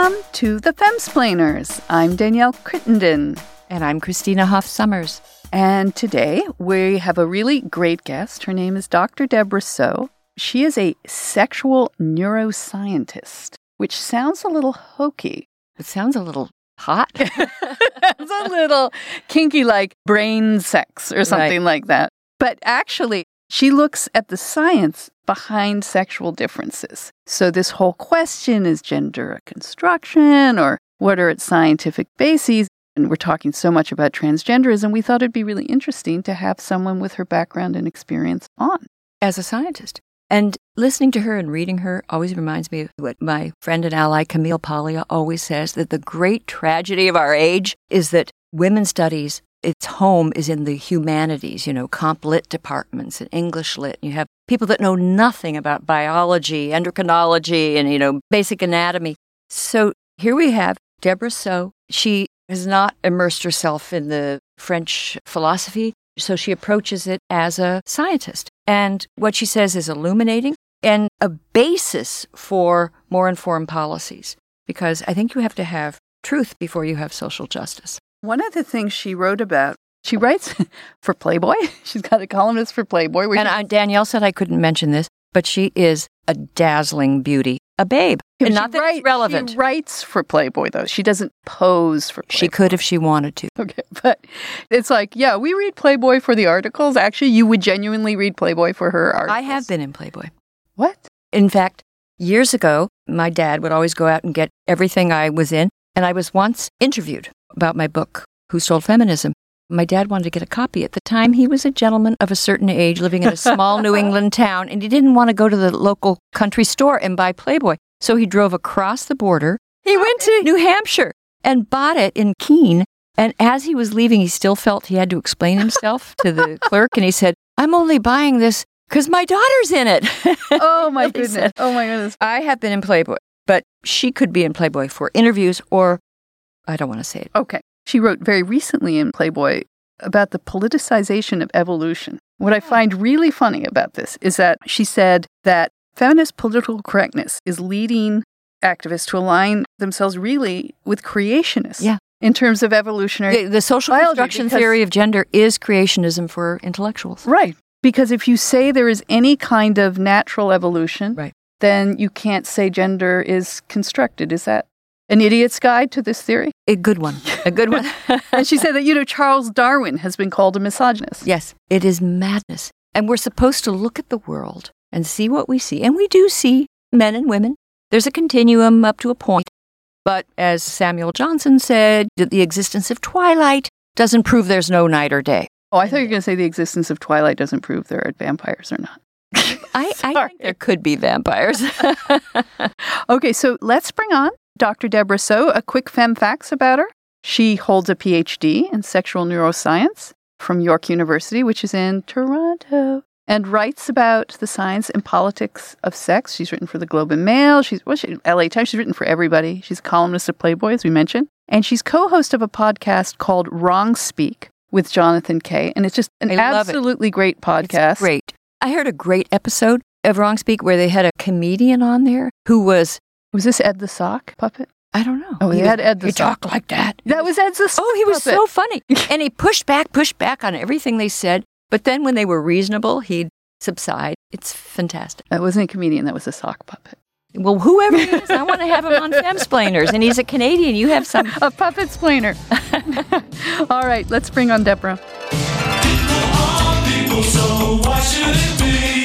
Welcome to the Femsplainers. I'm Danielle Crittenden. And I'm Christina Hoff Sommers. And today we have a really great guest. Her name is Dr. Debra Soh. She is a sexual neuroscientist, which sounds a little hokey. It sounds a little hot. it's a little kinky, like brain sex or something Right. like that. But actually, she looks at the science behind sexual differences. So, this whole question is gender a construction or what are its scientific bases? And we're talking so much about transgenderism, we thought it'd be really interesting to have someone with her background and experience on. As a scientist. And listening to her and reading her always reminds me of what my friend and ally Camille Paglia always says that the great tragedy of our age is that women's studies, its home is in the humanities, you know, comp lit departments and English lit. You have people that know nothing about biology, endocrinology, and, you know, basic anatomy. So here we have Debra Soh. She has not immersed herself in the French philosophy, so she approaches it as a scientist. And what she says is illuminating and a basis for more informed policies. Because I think you have to have truth before you have social justice. One of the things she wrote about, she writes for Playboy. She's got a columnist for Playboy. And I, Danielle said I couldn't mention this, but she is a dazzling beauty, a babe. And not that write- it's relevant. She writes for Playboy, though. She doesn't pose for Playboy. She could if she wanted to. Okay, but it's like, yeah, we read Playboy for the articles. Actually, you would genuinely read Playboy for her articles. I have been in Playboy. What? In fact, years ago, my dad would always go out and get everything I was in. And I was once interviewed about my book, Who Stole Feminism. My dad wanted to get a copy. At the time, he was a gentleman of a certain age living in a small New England town, and he didn't want to go to the local country store and buy Playboy. So he drove across the border. He oh, went to New Hampshire and bought it in Keene. And as he was leaving, he still felt he had to explain himself to the clerk. And he said, I'm only buying this because my daughter's in it. Oh my goodness! said- Oh my goodness! I have been in Playboy, but she could be in Playboy for interviews or I don't want to say it. Okay, she wrote very recently in Playboy about the politicization of evolution. What I ah. find really funny about this is that she said that feminist political correctness is leading activists to align themselves really with creationists. Yeah. In terms of evolutionary The, the social construction because- theory of gender is creationism for intellectuals. Right. Because if you say there is any kind of natural evolution, Right. then you can't say gender is constructed. Is that an idiot's guide to this theory? A good one. A good one. And she said that, you know, Charles Darwin has been called a misogynist. yes, it is madness. And we're supposed to look at the world and see what we see. And we do see men and women. There's a continuum up to a point. But as Samuel Johnson said, the existence of twilight doesn't prove there's no night or day. Oh, I thought you were going to say the existence of Twilight doesn't prove there are vampires or not. I, I think there could be vampires. Okay, so let's bring on Dr. Debra Soh. A quick fem facts about her. She holds a PhD in sexual neuroscience from York University, which is in Toronto, and writes about the science and politics of sex. She's written for the Globe and Mail. She's well, she, LA Times. She's written for everybody. She's a columnist of Playboy, as we mentioned, and she's co-host of a podcast called Wrong Speak with Jonathan Kay, and it's just an love it. absolutely great It's podcast. great. I heard a great episode of Wrong Speak where they had a comedian on there who was, Was this Ed the Sock puppet? I don't know. Oh, he was- had Ed the He Sock. talked like that. That was Ed the Sock. Oh, he was puppet. so funny. and he pushed back, pushed back on everything they said. But then when they were reasonable, he'd subside. It's fantastic. That wasn't a comedian. That was a sock puppet. Well, whoever he is, I want to have him on Femsplainers. And he's a Canadian. You have some. A puppet splainer. All right, let's bring on Debra. people, so why should it be?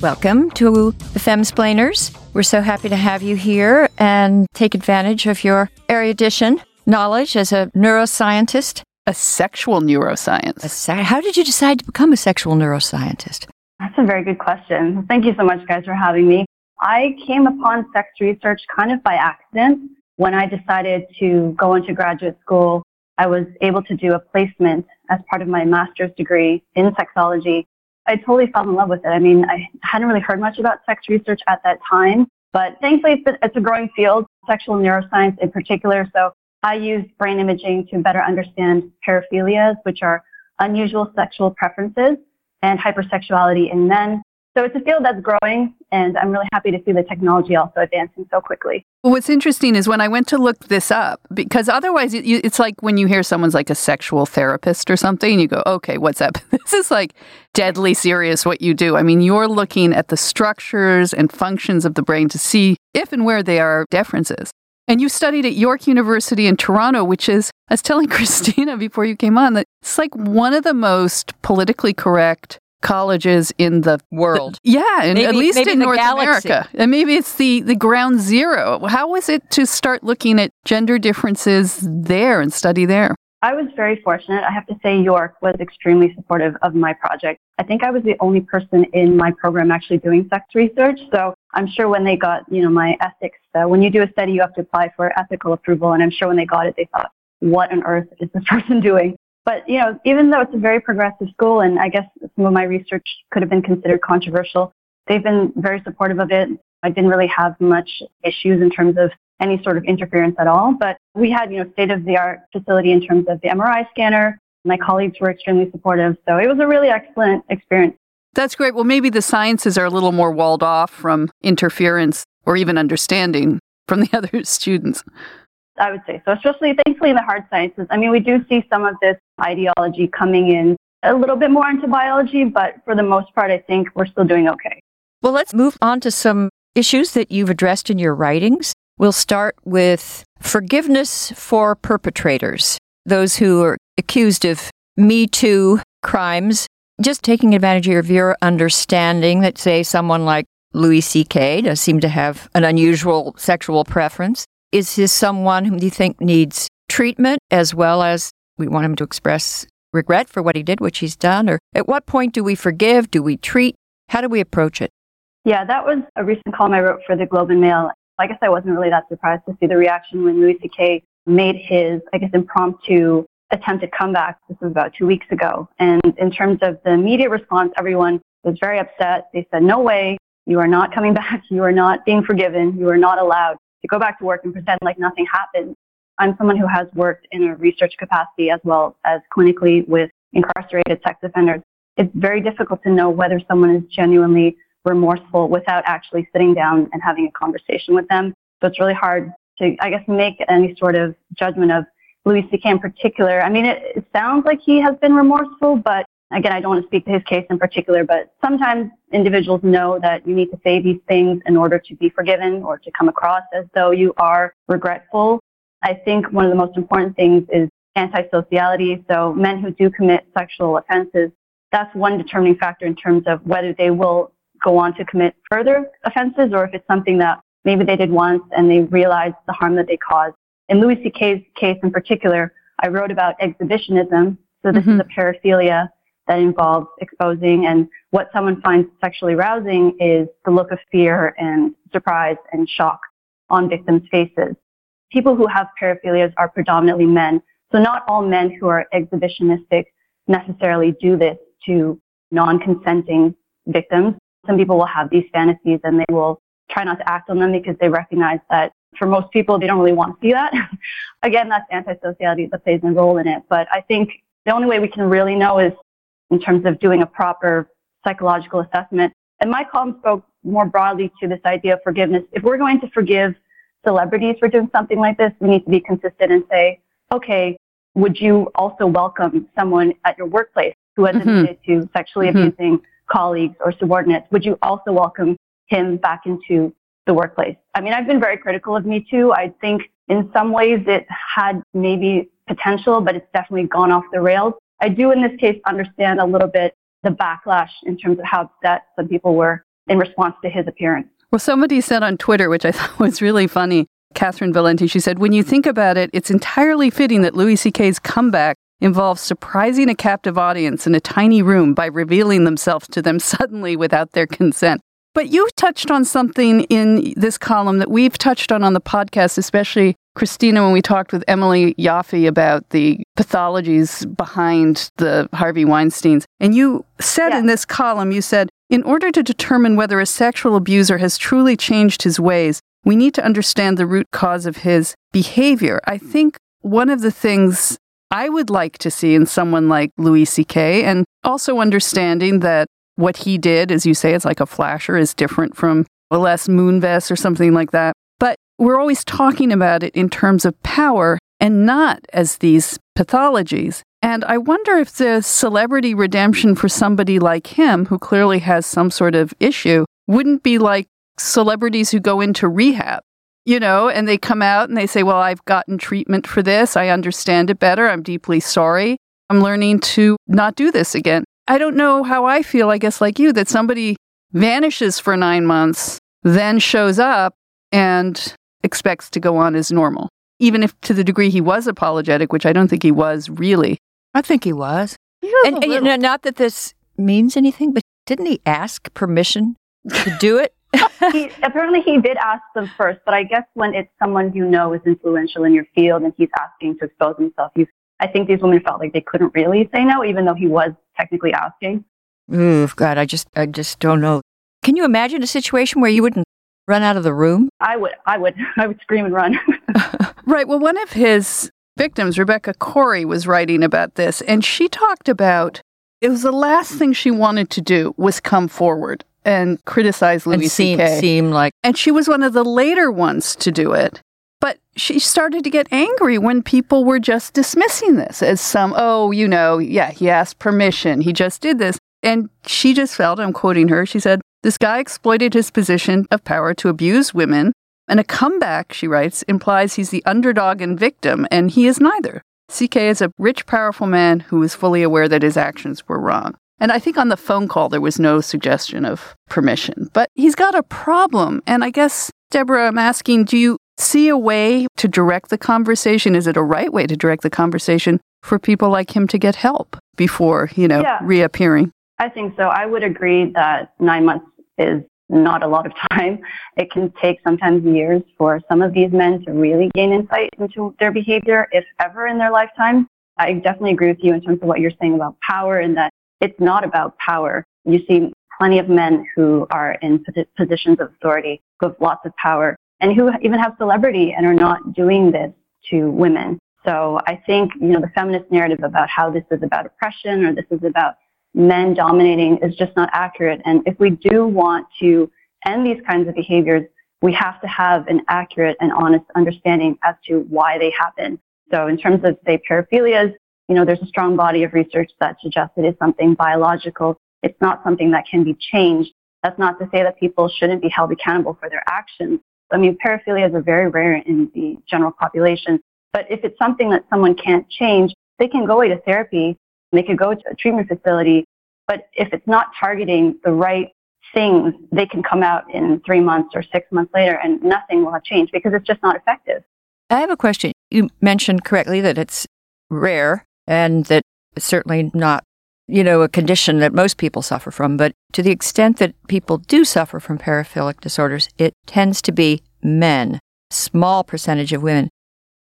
Welcome to the Femsplainers. We're so happy to have you here and take advantage of your erudition knowledge as a neuroscientist. A sexual neuroscience. A se- How did you decide to become a sexual neuroscientist? That's a very good question. Thank you so much, guys, for having me. I came upon sex research kind of by accident. When I decided to go into graduate school, I was able to do a placement as part of my master's degree in sexology. I totally fell in love with it. I mean, I hadn't really heard much about sex research at that time, but thankfully it's, been, it's a growing field, sexual neuroscience in particular. So I used brain imaging to better understand paraphilias, which are unusual sexual preferences, and hypersexuality in men. So it's a field that's growing, and I'm really happy to see the technology also advancing so quickly. What's interesting is when I went to look this up, because otherwise it, it's like when you hear someone's like a sexual therapist or something, you go, okay, what's up? This is like deadly serious what you do. I mean, you're looking at the structures and functions of the brain to see if and where there are differences. And you studied at York University in Toronto, which is, I was telling Christina before you came on, that it's like one of the most politically correct colleges in the World. yeah, and at least maybe in North galaxy. America. And maybe it's the, the ground zero. How was it to start looking at gender differences there and study there? I was very fortunate. I have to say York was extremely supportive of my project. I think I was the only person in my program actually doing sex research. So I'm sure when they got, you know, my ethics, uh, when you do a study, you have to apply for ethical approval. And I'm sure when they got it, they thought, what on earth is this person doing? But, you know, even though it's a very progressive school, and I guess some of my research could have been considered controversial, they've been very supportive of it. I didn't really have much issues in terms of any sort of interference at all. But we had, you know, state of the art facility in terms of the MRI scanner. My colleagues were extremely supportive. So it was a really excellent experience. That's great. Well, maybe the sciences are a little more walled off from interference or even understanding from the other students. I would say so, especially thankfully in the hard sciences. I mean, we do see some of this ideology coming in a little bit more into biology, but for the most part, I think we're still doing okay. Well, let's move on to some issues that you've addressed in your writings. We'll start with forgiveness for perpetrators, those who are accused of Me Too crimes. Just taking advantage of your understanding that, say, someone like Louis C.K. does seem to have an unusual sexual preference. Is this someone whom you think needs treatment as well as we want him to express regret for what he did, which he's done? Or at what point do we forgive? Do we treat? How do we approach it? Yeah, that was a recent column I wrote for the Globe and Mail. I guess I wasn't really that surprised to see the reaction when Louis C.K. made his, I guess, impromptu attempted comeback. This was about two weeks ago. And in terms of the media response, everyone was very upset. They said, no way, you are not coming back. You are not being forgiven. You are not allowed to go back to work and pretend like nothing happened. I'm someone who has worked in a research capacity as well as clinically with incarcerated sex offenders. It's very difficult to know whether someone is genuinely remorseful without actually sitting down and having a conversation with them. So it's really hard to, I guess, make any sort of judgment of Louis C.K. in particular. I mean, it, it sounds like he has been remorseful, but again, I don't want to speak to his case in particular, but sometimes individuals know that you need to say these things in order to be forgiven or to come across as though you are regretful. I think one of the most important things is antisociality. So men who do commit sexual offenses, that's one determining factor in terms of whether they will go on to commit further offenses or if it's something that maybe they did once and they realized the harm that they caused. In Louis C.K.'s case in particular, I wrote about exhibitionism. So this is mm-hmm. a paraphilia that involves exposing and what someone finds sexually arousing is the look of fear and surprise and shock on victims' faces. People who have paraphilias are predominantly men. So not all men who are exhibitionistic necessarily do this to non-consenting victims. Some people will have these fantasies and they will try not to act on them because they recognize that for most people, they don't really want to see that. Again, that's antisociality that plays a role in it. But I think the only way we can really know is in terms of doing a proper psychological assessment. And my column spoke more broadly to this idea of forgiveness. If we're going to forgive celebrities for doing something like this, we need to be consistent and say, okay, would you also welcome someone at your workplace who has Mhm. admitted to sexually Mhm. abusing colleagues or subordinates? Would you also welcome him back into the workplace? I mean, I've been very critical of Me Too. I think in some ways it had maybe potential, but it's definitely gone off the rails. I do in this case understand a little bit the backlash in terms of how upset some people were in response to his appearance. Well, somebody said on Twitter, which I thought was really funny, Catherine Valenti, she said, When you think about it, it's entirely fitting that Louis C.K.'s comeback involves surprising a captive audience in a tiny room by revealing themselves to them suddenly without their consent. But you touched on something in this column that we've touched on on the podcast, especially Christina, when we talked with Emily Yoffe about the pathologies behind the Harvey Weinsteins. And you said Yeah. in this column, you said, in order to determine whether a sexual abuser has truly changed his ways, we need to understand the root cause of his behavior. I think one of the things I would like to see in someone like Louis C.K., and also understanding that what he did, as you say, it's like a flasher, is different from a Les Moonves or something like that. But we're always talking about it in terms of power and not as these pathologies. And I wonder if the celebrity redemption for somebody like him, who clearly has some sort of issue, wouldn't be like celebrities who go into rehab, you know, and they come out and they say, Well, I've gotten treatment for this. I understand it better. I'm deeply sorry. I'm learning to not do this again. I don't know how I feel, I guess, like you, that somebody vanishes for nine months, then shows up and expects to go on as normal. Even if to the degree he was apologetic, which I don't think he was really. I think he was. He was And, and, you know, not that this means anything, but didn't he ask permission to do it? he, apparently he did ask them first, but I guess when it's someone you know is influential in your field and he's asking to expose himself, you, I think these women felt like they couldn't really say no, even though he was technically asking. Ooh, God, I just, I just don't know. Can you imagine a situation where you wouldn't run out of the room? I would, I would, I would scream and run. Right. Well, one of his victims, Rebecca Corry, was writing about this, and she talked about it was the last thing she wanted to do was come forward and criticize Louis and seem, C.K. seem like And she was one of the later ones to do it. But she started to get angry when people were just dismissing this as some, oh, you know, yeah, he asked permission. He just did this. And she just felt, I'm quoting her, she said, this guy exploited his position of power to abuse women. And a comeback, she writes, implies he's the underdog and victim, and he is neither. CK is a rich, powerful man who is fully aware that his actions were wrong. And I think on the phone call, there was no suggestion of permission. But he's got a problem. And I guess, Debra, I'm asking do you see a way to direct the conversation? Is it a right way to direct the conversation for people like him to get help before, you know, Yeah. reappearing? I think so. I would agree that nine months is not a lot of time. It can take sometimes years for some of these men to really gain insight into their behavior, if ever in their lifetime. I definitely agree with you in terms of what you're saying about power and that it's not about power. You see plenty of men who are in positions of authority, who have lots of power, and who even have celebrity and are not doing this to women. So I think, you know, the feminist narrative about how this is about oppression or this is about men dominating is just not accurate. And if we do want to end these kinds of behaviors, we have to have an accurate and honest understanding as to why they happen. So in terms of, say, paraphilias, you know, there's a strong body of research that suggests it is something biological. It's not something that can be changed. That's not to say that people shouldn't be held accountable for their actions. I mean, paraphilias are very rare in the general population. But if it's something that someone can't change, they can go away to therapy. They could go to a treatment facility. But if it's not targeting the right things, they can come out in three months or six months later and nothing will have changed because it's just not effective. I have a question. You mentioned correctly that it's rare and that it's certainly not, you know, a condition that most people suffer from. But to the extent that people do suffer from paraphilic disorders, it tends to be men, small percentage of women.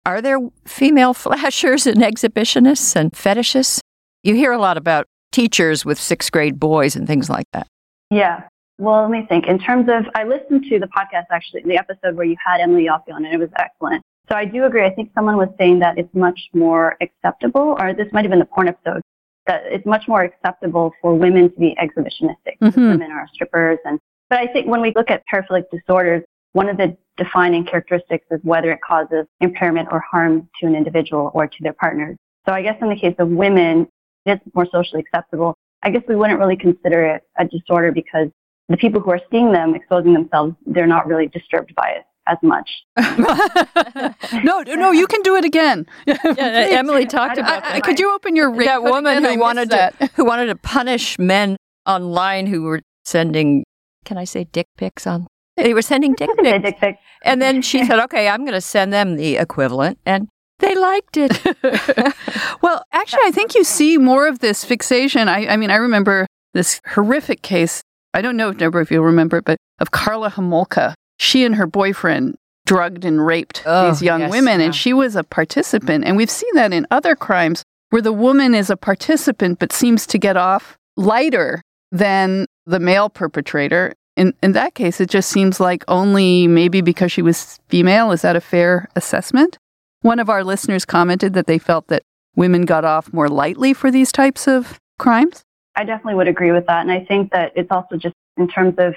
Are there female flashers and exhibitionists and fetishists? You hear a lot about teachers with sixth grade boys and things like that. Yeah. Well, let me think. In terms of, I listened to the podcast actually, the episode where you had Emily Yoffe on, and it was excellent. So I do agree. I think someone was saying that it's much more acceptable, or this might have been the porn episode, that it's much more acceptable for women to be exhibitionistic. Mhm. Women are strippers, and but I think when we look at paraphilic disorders, one of the defining characteristics is whether it causes impairment or harm to an individual or to their partners. So I guess in the case of women, it's more socially acceptable. I guess we wouldn't really consider it a disorder because the people who are seeing them exposing themselves, they're not really disturbed by it as much. no, no, you can do it again. Emily talked about I- that. could you open your rate that woman who missed wanted that. to who wanted to punish men online who were sending can I say dick pics on they were sending dick I can say pics dick pic. and then she said okay I'm going to send them the equivalent and they liked it well, actually, I think you see more of this fixation. I, I mean, I remember this horrific case. I don't know, Debra, if you'll remember it, but of Karla Homolka. She and her boyfriend drugged and raped Oh, these young yes, women, yeah. and she was a participant. And we've seen that in other crimes where the woman is a participant but seems to get off lighter than the male perpetrator. In, in that case, it just seems like only maybe because she was female. Is that a fair assessment? One of our listeners commented that they felt that women got off more lightly for these types of crimes. I definitely would agree with that. And I think that it's also just in terms of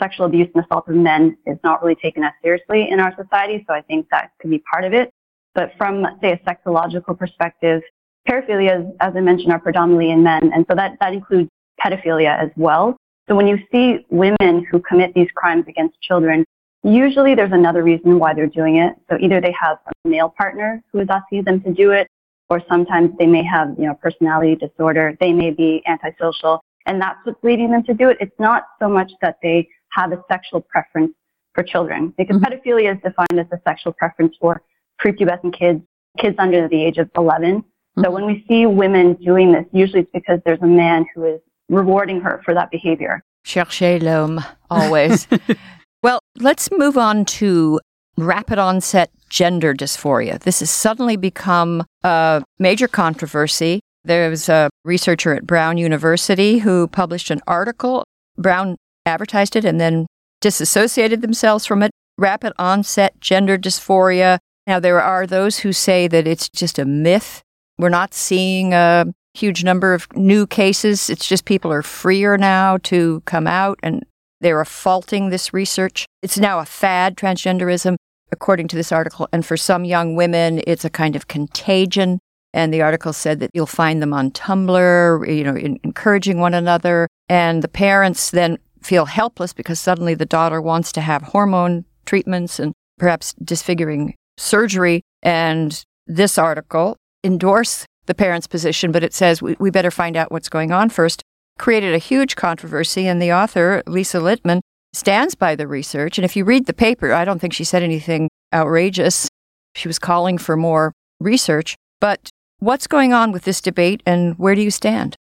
sexual abuse and assault of men is not really taken as seriously in our society. So I think that could be part of it. But from, say, a sexological perspective, paraphilias, as I mentioned, are predominantly in men. And so that, that includes pedophilia as well. So when you see women who commit these crimes against children, usually there's another reason why they're doing it. So either they have a male partner who is asking them to do it, or sometimes they may have, you know, personality disorder. They may be antisocial, and that's what's leading them to do it. It's not so much that they have a sexual preference for children, because Mhm. pedophilia is defined as a sexual preference for prepubescent kids, kids under the age of 11. So Mhm. when we see women doing this, usually it's because there's a man who is rewarding her for that behavior. Cherchez l'homme, always. well, let's move on to rapid onset gender dysphoria. This has suddenly become a major controversy. There was a researcher at Brown University who published an article. Brown advertised it and then disassociated themselves from it. Rapid onset gender dysphoria. Now, there are those who say that it's just a myth. We're not seeing a huge number of new cases. It's just people are freer now to come out and they're faulting this research. It's now a fad, transgenderism, according to this article. And for some young women, it's a kind of contagion. And the article said that you'll find them on Tumblr, you know, in, encouraging one another. And the parents then feel helpless because suddenly the daughter wants to have hormone treatments and perhaps disfiguring surgery. And this article endorsed the parents' position, but it says we, we better find out what's going on first. Created a huge controversy, and the author, Lisa Littman, stands by the research. And if you read the paper, I don't think she said anything outrageous. She was calling for more research. But what's going on with this debate, and where do you stand?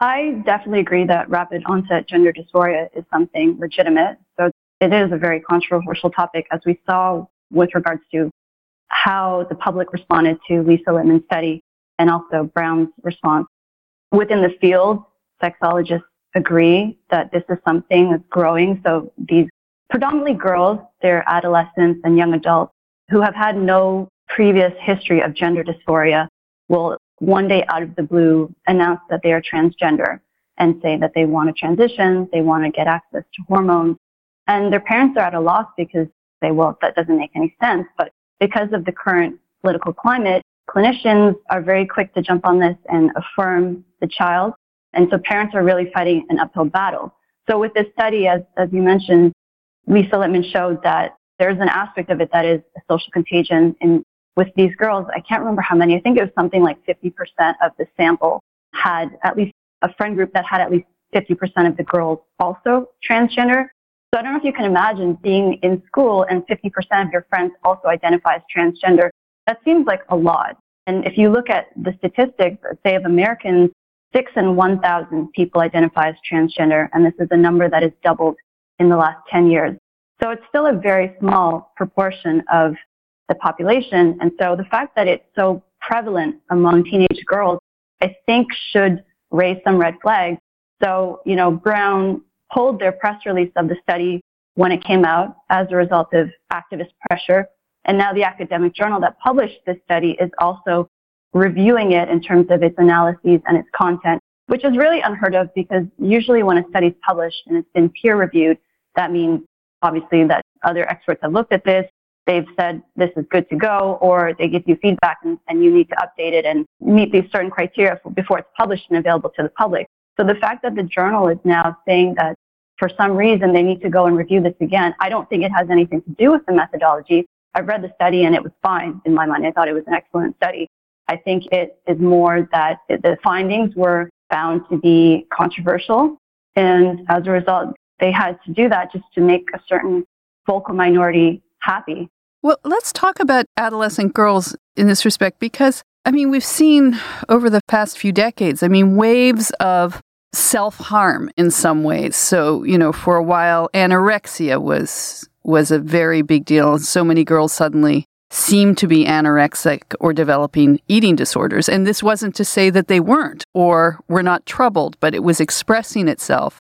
I definitely agree that rapid onset gender dysphoria is something legitimate. So it is a very controversial topic, as we saw with regards to how the public responded to Lisa Littman's study and also Brown's response. Within the field, sexologists agree that this is something that's growing. So these predominantly girls, they're adolescents and young adults who have had no previous history of gender dysphoria will one day out of the blue announce that they are transgender and say that they want to transition, they want to get access to hormones. And their parents are at a loss because they well, that doesn't make any sense. But because of the current political climate, clinicians are very quick to jump on this and affirm the child. And so parents are really fighting an uphill battle. So with this study, as, as you mentioned, Lisa Littman showed that there's an aspect of it that is a social contagion in with these girls. I can't remember how many. I think it was something like 50% of the sample had at least a friend group that had at least 50% of the girls also transgender. So I don't know if you can imagine being in school and 50% of your friends also identify as transgender. That seems like a lot. And if you look at the statistics, say of Americans, six in 1,000 people identify as transgender, and this is a number that has doubled in the last 10 years. So it's still a very small proportion of the population. And so the fact that it's so prevalent among teenage girls, I think should raise some red flags. So, you know, Brown pulled their press release of the study when it came out as a result of activist pressure. And now the academic journal that published this study is also reviewing it in terms of its analyses and its content, which is really unheard of because usually when a study is published and it's been peer reviewed, that means obviously that other experts have looked at this, they've said this is good to go, or they give you feedback and, and you need to update it and meet these certain criteria for, before it's published and available to the public. So the fact that the journal is now saying that for some reason they need to go and review this again, I don't think it has anything to do with the methodology. I've read the study and it was fine in my mind. I thought it was an excellent study. I think it is more that the findings were found to be controversial. And as a result, they had to do that just to make a certain vocal minority happy. Well, let's talk about adolescent girls in this respect because, I mean, we've seen over the past few decades, I mean, waves of self harm in some ways. So, you know, for a while, anorexia was was a very big deal. So many girls suddenly seemed to be anorexic or developing eating disorders. And this wasn't to say that they weren't or were not troubled, but it was expressing itself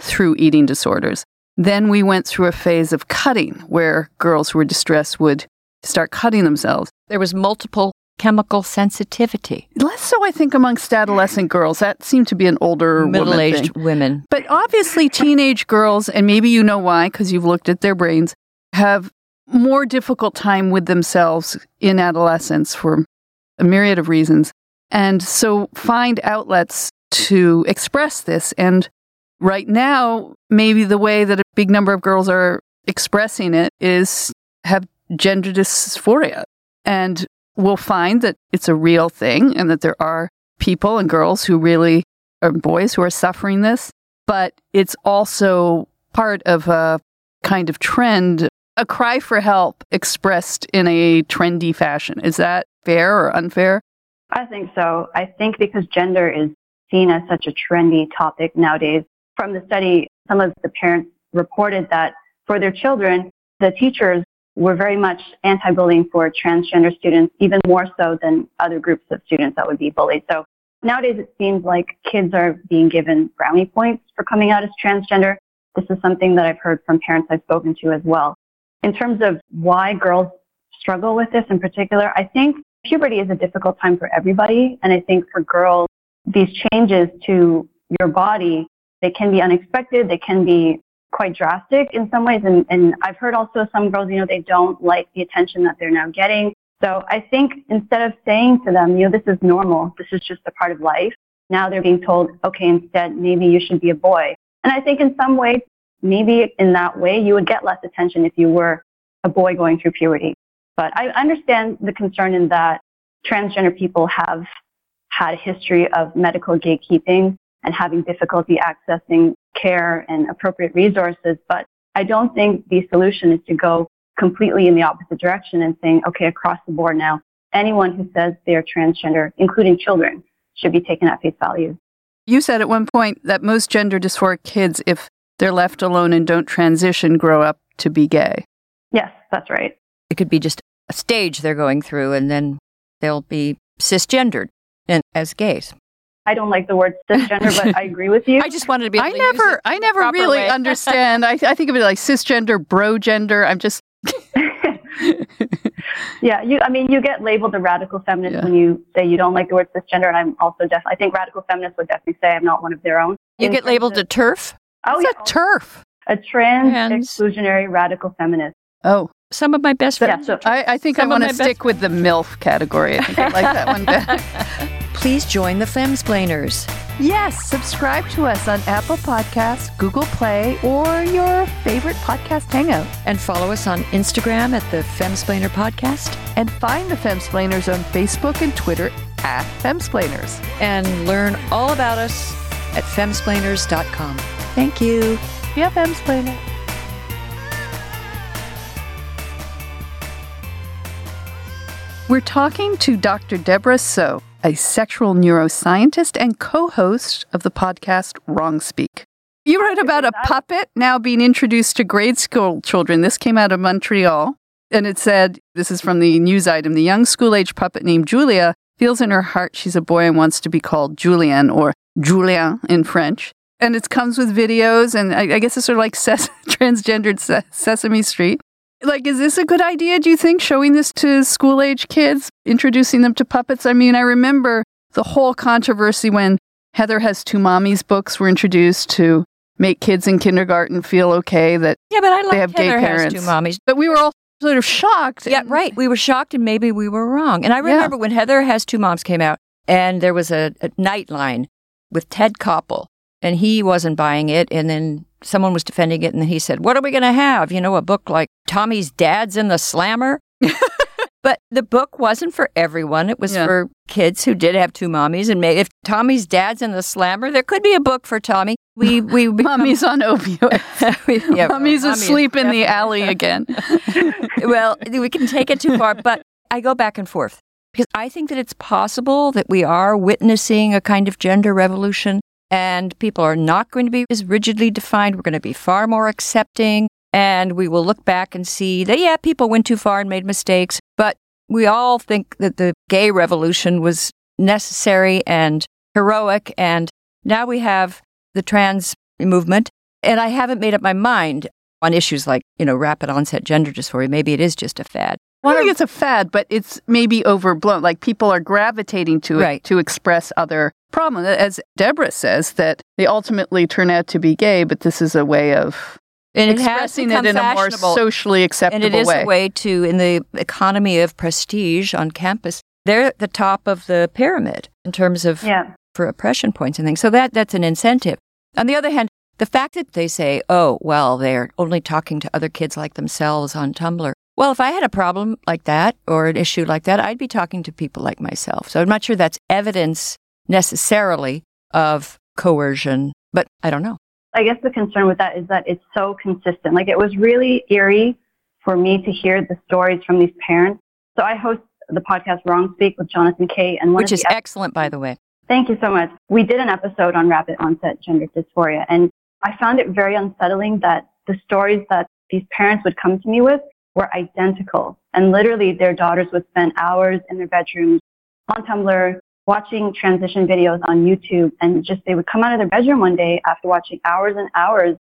through eating disorders. Then we went through a phase of cutting where girls who were distressed would start cutting themselves. There was multiple chemical sensitivity. Less so, I think, amongst adolescent girls. That seemed to be an older Middle aged thing. women. But obviously, teenage girls, and maybe you know why because you've looked at their brains, have more difficult time with themselves in adolescence for a myriad of reasons. And so find outlets to express this. And right now, maybe the way that a big number of girls are expressing it is have gender dysphoria. And we'll find that it's a real thing and that there are people and girls who really are boys who are suffering this. But it's also part of a kind of trend, a cry for help expressed in a trendy fashion. Is that fair or unfair? I think so. I think because gender is seen as such a trendy topic nowadays. From the study, some of the parents reported that for their children, the teachers were very much anti-bullying for transgender students, even more so than other groups of students that would be bullied. So nowadays it seems like kids are being given brownie points for coming out as transgender. This is something that I've heard from parents I've spoken to as well. In terms of why girls struggle with this in particular, I think puberty is a difficult time for everybody. And I think for girls, these changes to your body, they can be unexpected. They can be quite drastic in some ways. And, and I've heard also some girls, you know, they don't like the attention that they're now getting. So I think instead of saying to them, you know, this is normal, this is just a part of life, now they're being told, okay, instead, maybe you should be a boy. And I think in some ways, maybe in that way, you would get less attention if you were a boy going through puberty. But I understand the concern in that transgender people have had a history of medical gatekeeping and having difficulty accessing care and appropriate resources. But I don't think the solution is to go completely in the opposite direction and saying, okay, across the board now, anyone who says they're transgender, including children, should be taken at face value. You said at one point that most gender dysphoric kids, if they're left alone and don't transition, grow up to be gay. Yes, that's right. It could be just a stage they're going through, and then they'll be cisgendered and as gays. I don't like the word cisgender, but I agree with you. I just wanted to be. Able I to use never, it I the never really way. understand. I, I think of it like cisgender, bro gender. I'm just, yeah, you. I mean, you get labeled a radical feminist Yeah. when you say you don't like the word cisgender, and I'm also def. I think radical feminists would definitely say I'm not one of their own. You In get terms labeled a TERF. Oh it's yeah, a TERF. a trans, Trans. exclusionary radical feminist. Oh, Some of my best friends. Yeah, friends. so I, I think I of want to my best stick with the MILF category. I think I like that one better. Please join the Femsplainers. Yes, subscribe to us on Apple Podcasts, Google Play, or your favorite podcast hangout. And follow us on Instagram at the Femsplainer Podcast. And find the Femsplainers on Facebook and Twitter at Femsplainers. And learn all about us at femsplainers.com. Thank you. Yeah, Femsplainer. We're talking to Dr. Debra Soh, a sexual neuroscientist and co host of the podcast Wrong Speak. You wrote about a puppet now being introduced to grade school children. This came out of Montreal. And it said, this is from the news item the young school age puppet named Julia feels in her heart she's a boy and wants to be called Julian, or Julien in French. And it comes with videos, and I, I guess it's sort of like ses- transgendered Se- Sesame Street. Like, is this a good idea, do you think, showing this to school age kids, introducing them to puppets? I mean, I remember the whole controversy when Heather Has Two Mommies books were introduced to make kids in kindergarten feel okay that, Yeah, but I like have gay Heather has parents. two mommies. but we were all sort of shocked. Yeah, right. We were shocked and maybe we were wrong. And I Yeah. remember when Heather Has Two Moms came out and there was a, a nightline with Ted Koppel and he wasn't buying it. And then someone was defending it and he said, What are we going to have? You know, a book like Tommy's Dad's in the Slammer? but the book wasn't for everyone. It was Yeah. for kids who did have two mommies. And may, if Tommy's Dad's in the Slammer, there could be a book for Tommy. We, we become- Mommy's on opioids. we- yeah, well, Mommy's Mommy asleep in the alley again. well, we can take it too far, but I go back and forth because I think that it's possible that we are witnessing a kind of gender revolution and people are not going to be as rigidly defined. We're going to be far more accepting and we will look back and see that, yeah, people went too far and made mistakes, but we all think that the gay revolution was necessary and heroic. And now we have the trans movement. And I haven't made up my mind on issues like, you know, rapid onset gender dysphoria. Maybe it is just a fad. I don't think it's a fad, but it's maybe overblown. Like people are gravitating to it Right. to express other problems. As Debra says, that they ultimately turn out to be gay, but this is a way of and expressing become it in a more fashionable. socially and acceptable it is way. a way to in the economy of prestige on campus they're at the top of the pyramid in terms of Yeah. for oppression points and things so that that's an incentive on the other hand the fact that they say oh well they're only talking to other kids like themselves on tumblr well if i had a problem like that or an issue like that i'd be talking to people like myself so i'm not sure that's evidence necessarily of coercion but i don't know I guess the concern with that is that it's so consistent. Like it was really eerie for me to hear the stories from these parents. So I host the podcast Wrong Speak with Jonathan Kay, and one which of is excellent by the way Thank you so much. We did an episode on rapid onset gender dysphoria, and I found it very unsettling that the stories that these parents would come to me with were identical. And literally, their daughters would spend hours in their bedrooms on Tumblr watching transition videos on YouTube, and just they would come out of their bedroom one day after watching hours and hours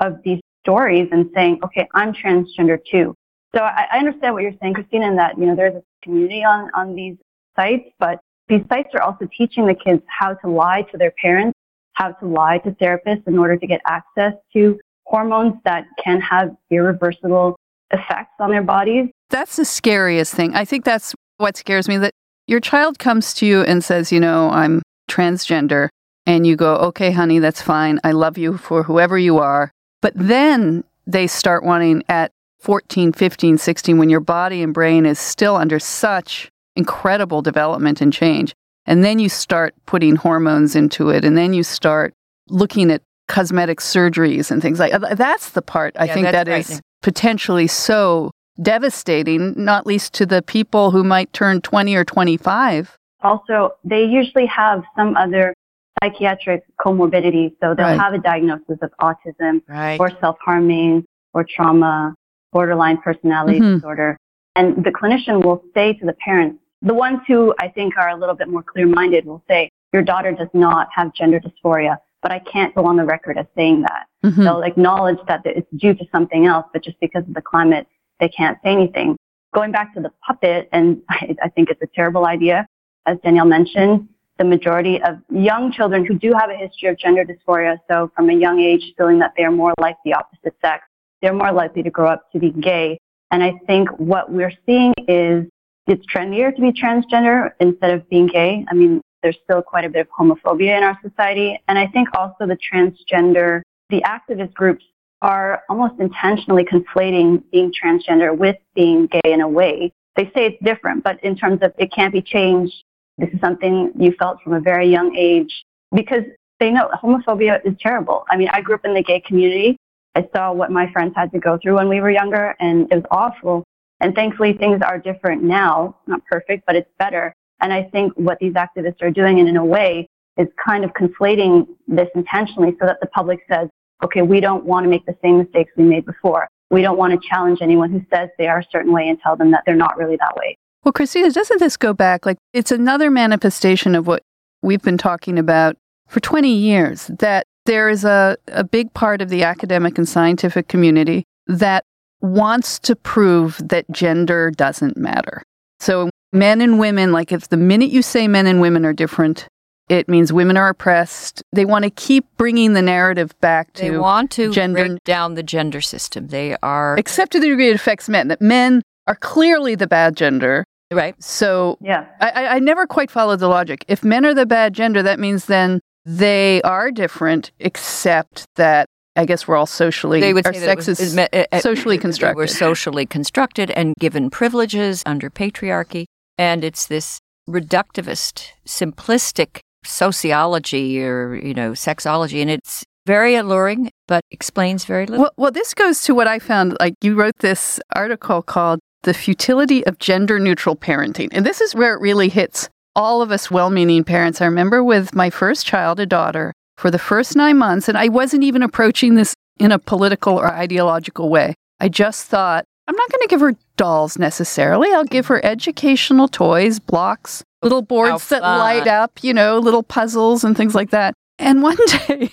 of these stories and saying, okay, I'm transgender too. So I, I understand what you're saying, Christina, in that, you know, there's a community on, on these sites, but these sites are also teaching the kids how to lie to their parents, how to lie to therapists in order to get access to hormones that can have irreversible effects on their bodies. That's the scariest thing. I think that's what scares me that your child comes to you and says, you know, I'm transgender. And you go, okay, honey, that's fine. I love you for whoever you are. But then they start wanting at 14, 15, 16, when your body and brain is still under such incredible development and change. And then you start putting hormones into it. And then you start looking at cosmetic surgeries and things like that. that's the part I Yeah, think that's that is frightening. Potentially so devastating, not least to the people who might turn 20 or 25. Also, they usually have some other psychiatric comorbidity. So they'll Right. have a diagnosis of autism right or self-harming or trauma, borderline personality Mhm. disorder. And the clinician will say to the parents, the ones who I think are a little bit more clear-minded will say, your daughter does not have gender dysphoria, but I can't go on the record as saying that. Mhm. They'll acknowledge that it's due to something else, but just because of the climate, they can't say anything. Going back to the puppet, and I, I think it's a terrible idea, as Danielle mentioned, the majority of young children who do have a history of gender dysphoria, so from a young age feeling that they are more like the opposite sex, they're more likely to grow up to be gay. And I think what we're seeing is it's trendier to be transgender instead of being gay. I mean, there's still quite a bit of homophobia in our society. And I think also the transgender, the activist groups are almost intentionally conflating being transgender with being gay in a way. They say it's different, but in terms of it can't be changed, this is something you felt from a very young age because they know homophobia is terrible. I mean, I grew up in the gay community. I saw what my friends had to go through when we were younger, and it was awful. And thankfully, things are different now. Not perfect, but it's better. And I think what these activists are doing, and in a way, is kind of conflating this intentionally so that the public says, okay, we don't want to make the same mistakes we made before. We don't want to challenge anyone who says they are a certain way and tell them that they're not really that way. Well, Christina, doesn't this go back? Like, it's another manifestation of what we've been talking about for 20 years that there is a, a big part of the academic and scientific community that wants to prove that gender doesn't matter. So, men and women, like, if the minute you say men and women are different, it means women are oppressed. They want to keep bringing the narrative back to They want to gender- break down the gender system. They are except to the degree it affects men, that men are clearly the bad gender. right. So Yeah. I, I, I never quite followed the logic. If men are the bad gender, that means then they are different, except that I guess we're all socially, They would our say that sex was, is me- uh, uh, socially They were constructed. socially constructed and given privileges under patriarchy, and it's this reductivist, simplistic sociology or you know sexology, and it's very alluring, but explains very little. Well, well, this goes to what I found. Like you wrote this article called "The Futility of Gender Neutral Parenting," and this is where it really hits all of us well-meaning parents. I remember with my first child, a daughter, for the first nine months, and I wasn't even approaching this in a political or ideological way. I just thought I'm not going to give her dolls necessarily. I'll give her educational toys, blocks, little boards oh, that light up, you know, little puzzles and things like that. And one day,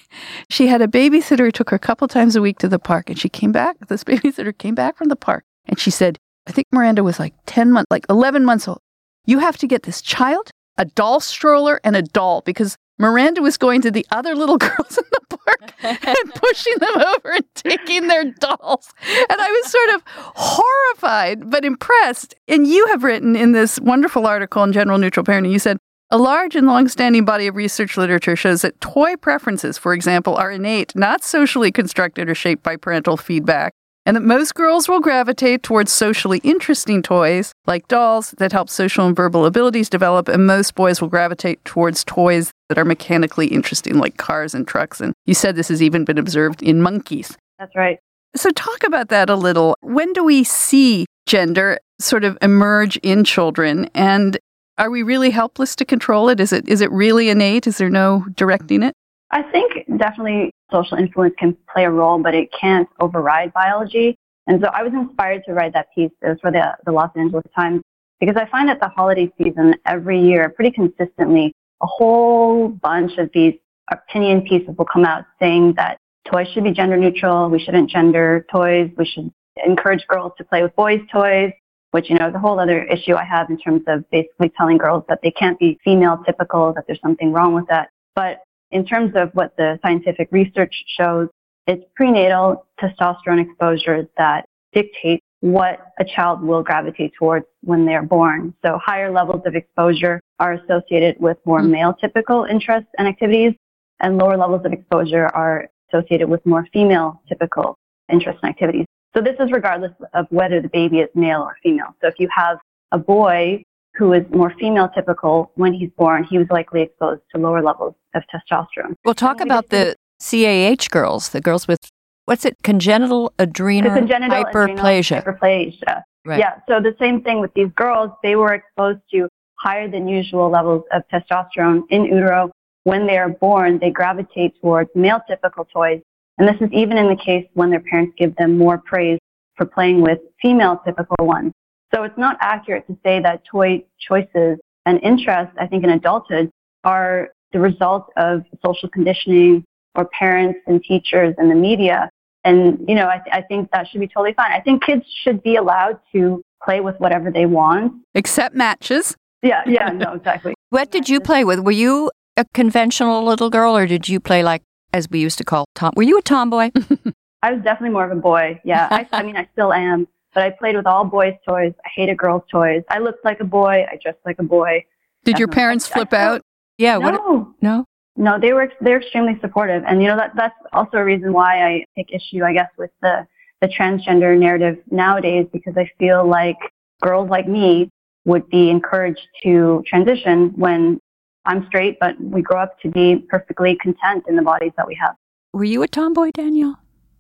she had a babysitter who took her a couple times a week to the park, and she came back. This babysitter came back from the park, and she said, I think Miranda was like 10 months, like 11 months old. You have to get this child, a doll stroller, and a doll because Miranda was going to the other little girls in the park and pushing them over and taking their dolls. And I was sort of horrified but impressed. And you have written in this wonderful article in Gender Neutral Parenting, you said, a large and long-standing body of research literature shows that toy preferences, for example, are innate, not socially constructed or shaped by parental feedback, and that most girls will gravitate towards socially interesting toys like dolls that help social and verbal abilities develop, and most boys will gravitate towards toys that are mechanically interesting like cars and trucks. And you said this has even been observed in monkeys. That's right. So, talk about that a little. When do we see gender sort of emerge in children? And are we really helpless to control it? Is it is it really innate? Is there no directing it? I think definitely social influence can play a role, but it can't override biology. And so I was inspired to write that piece. It was for the, the Los Angeles Times because I find that the holiday season every year, pretty consistently, a whole bunch of these opinion pieces will come out saying that toys should be gender neutral. We shouldn't gender toys. We should encourage girls to play with boys' toys which, you know, is a whole other issue I have in terms of basically telling girls that they can't be female typical, that there's something wrong with that. But in terms of what the scientific research shows, it's prenatal testosterone exposures that dictate what a child will gravitate towards when they're born. So higher levels of exposure are associated with more Mm. male typical interests and activities, and lower levels of exposure are associated with more female typical interests and activities. So this is regardless of whether the baby is male or female. So if you have a boy who is more female typical when he's born, he was likely exposed to lower levels of testosterone. We'll talk about the CAH girls, the girls with what's it, congenital adrenal congenital hyperplasia. adrenal hyperplasia. Right. Yeah. So the same thing with these girls, they were exposed to higher than usual levels of testosterone in utero. When they are born, they gravitate towards male typical toys. And this is even in the case when their parents give them more praise for playing with female typical ones. So it's not accurate to say that toy choices and interests, I think in adulthood, are the result of social conditioning or parents and teachers and the media. And, you know, I, I think that should be totally fine. I think kids should be allowed to play with whatever they want. Except matches. Yeah, yeah, no, exactly. What did you play with? Were you a conventional little girl or did you play like, as we used to call tom? Were you a tomboy? I was definitely more of a boy. Yeah, I, I mean, I still am. But I played with all boys' toys. I hated girls' toys. I looked like a boy. I dressed like a boy. Did your parents flip I- out? Yeah. What? no, No. no, they were they're extremely supportive, and you know that that's also a reason why I take issue, I guess, with the the transgender narrative nowadays, because I feel like girls like me would be encouraged to transition when I'm straight, but we grow up to be perfectly content in the bodies that we have. Were you a tomboy, Danielle?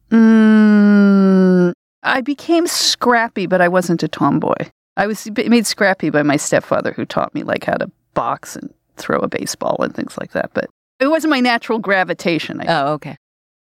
Mm, I became scrappy, but I wasn't a tomboy. I was made scrappy by my stepfather, who taught me like how to box and throw a baseball and things like that. But it wasn't my natural gravitation. I Oh, okay.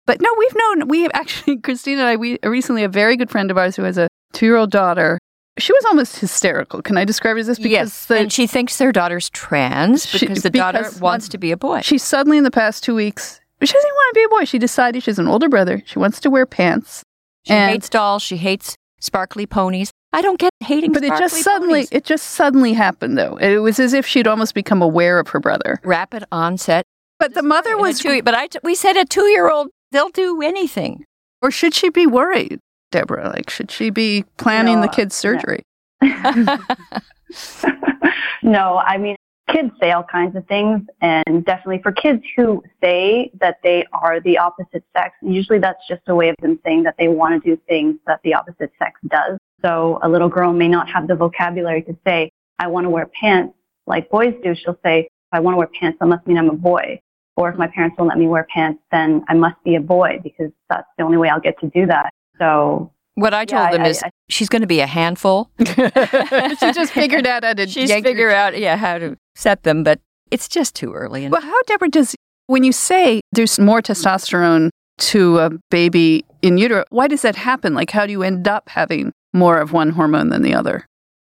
But no, we've known, we have actually, Christina and I, we recently, a very good friend of ours who has a two year old daughter. She was almost hysterical. Can I describe it as this? Because yes. the, and she thinks their daughter's trans She- because the daughter because wants to be a boy. she suddenly, in the past two weeks, she doesn't even want to be a boy. She decided she has an older brother. She wants to wear pants. She and- hates dolls. She hates sparkly ponies. I don't get hating But it just suddenly, ponies. it just suddenly happened though. It was as if she'd almost become aware of her brother. Rapid onset. But the mother was, two- but I t- we said a two year old, they'll do anything. or should she be worried, Debra? Like, should she be planning No, the kid's no. surgery? no, I mean, kids say all kinds of things, and definitely for kids who say that they are the opposite sex, usually that's just a way of them saying that they want to do things that the opposite sex does. So a little girl may not have the vocabulary to say, I want to wear pants like boys do. She'll say, if I want to wear pants, that must mean I'm a boy. Or if my parents won't let me wear pants, then I must be a boy because that's the only way I'll get to do that. So What I told Yeah, them I- is I- she's going to be a handful. she just figured out how to She's yank figure out yeah how to set them, but it's just too early. And Well, how, Debra, does, when you say there's more testosterone to a baby in utero, why does that happen? Like, how do you end up having more of one hormone than the other?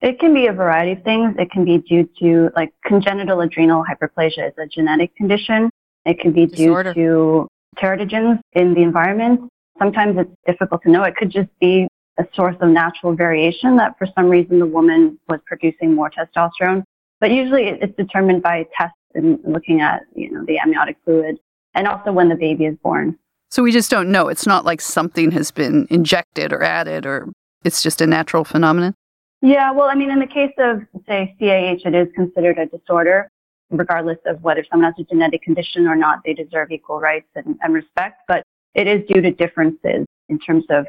It can be a variety of things. It can be due to like congenital adrenal hyperplasia is a genetic condition. It can be due to teratogens in the environment. Sometimes it's difficult to know. It could just be a source of natural variation that for some reason the woman was producing more testosterone. But usually it's determined by tests and looking at, you know, the amniotic fluid and also when the baby is born. So we just don't know. It's not like something has been injected or added, or it's just a natural phenomenon. Yeah, well, I mean, in the case of, say, CAH, it is considered a disorder. Regardless of whether someone has a genetic condition or not, they deserve equal rights and, and respect. But it is due to differences in terms of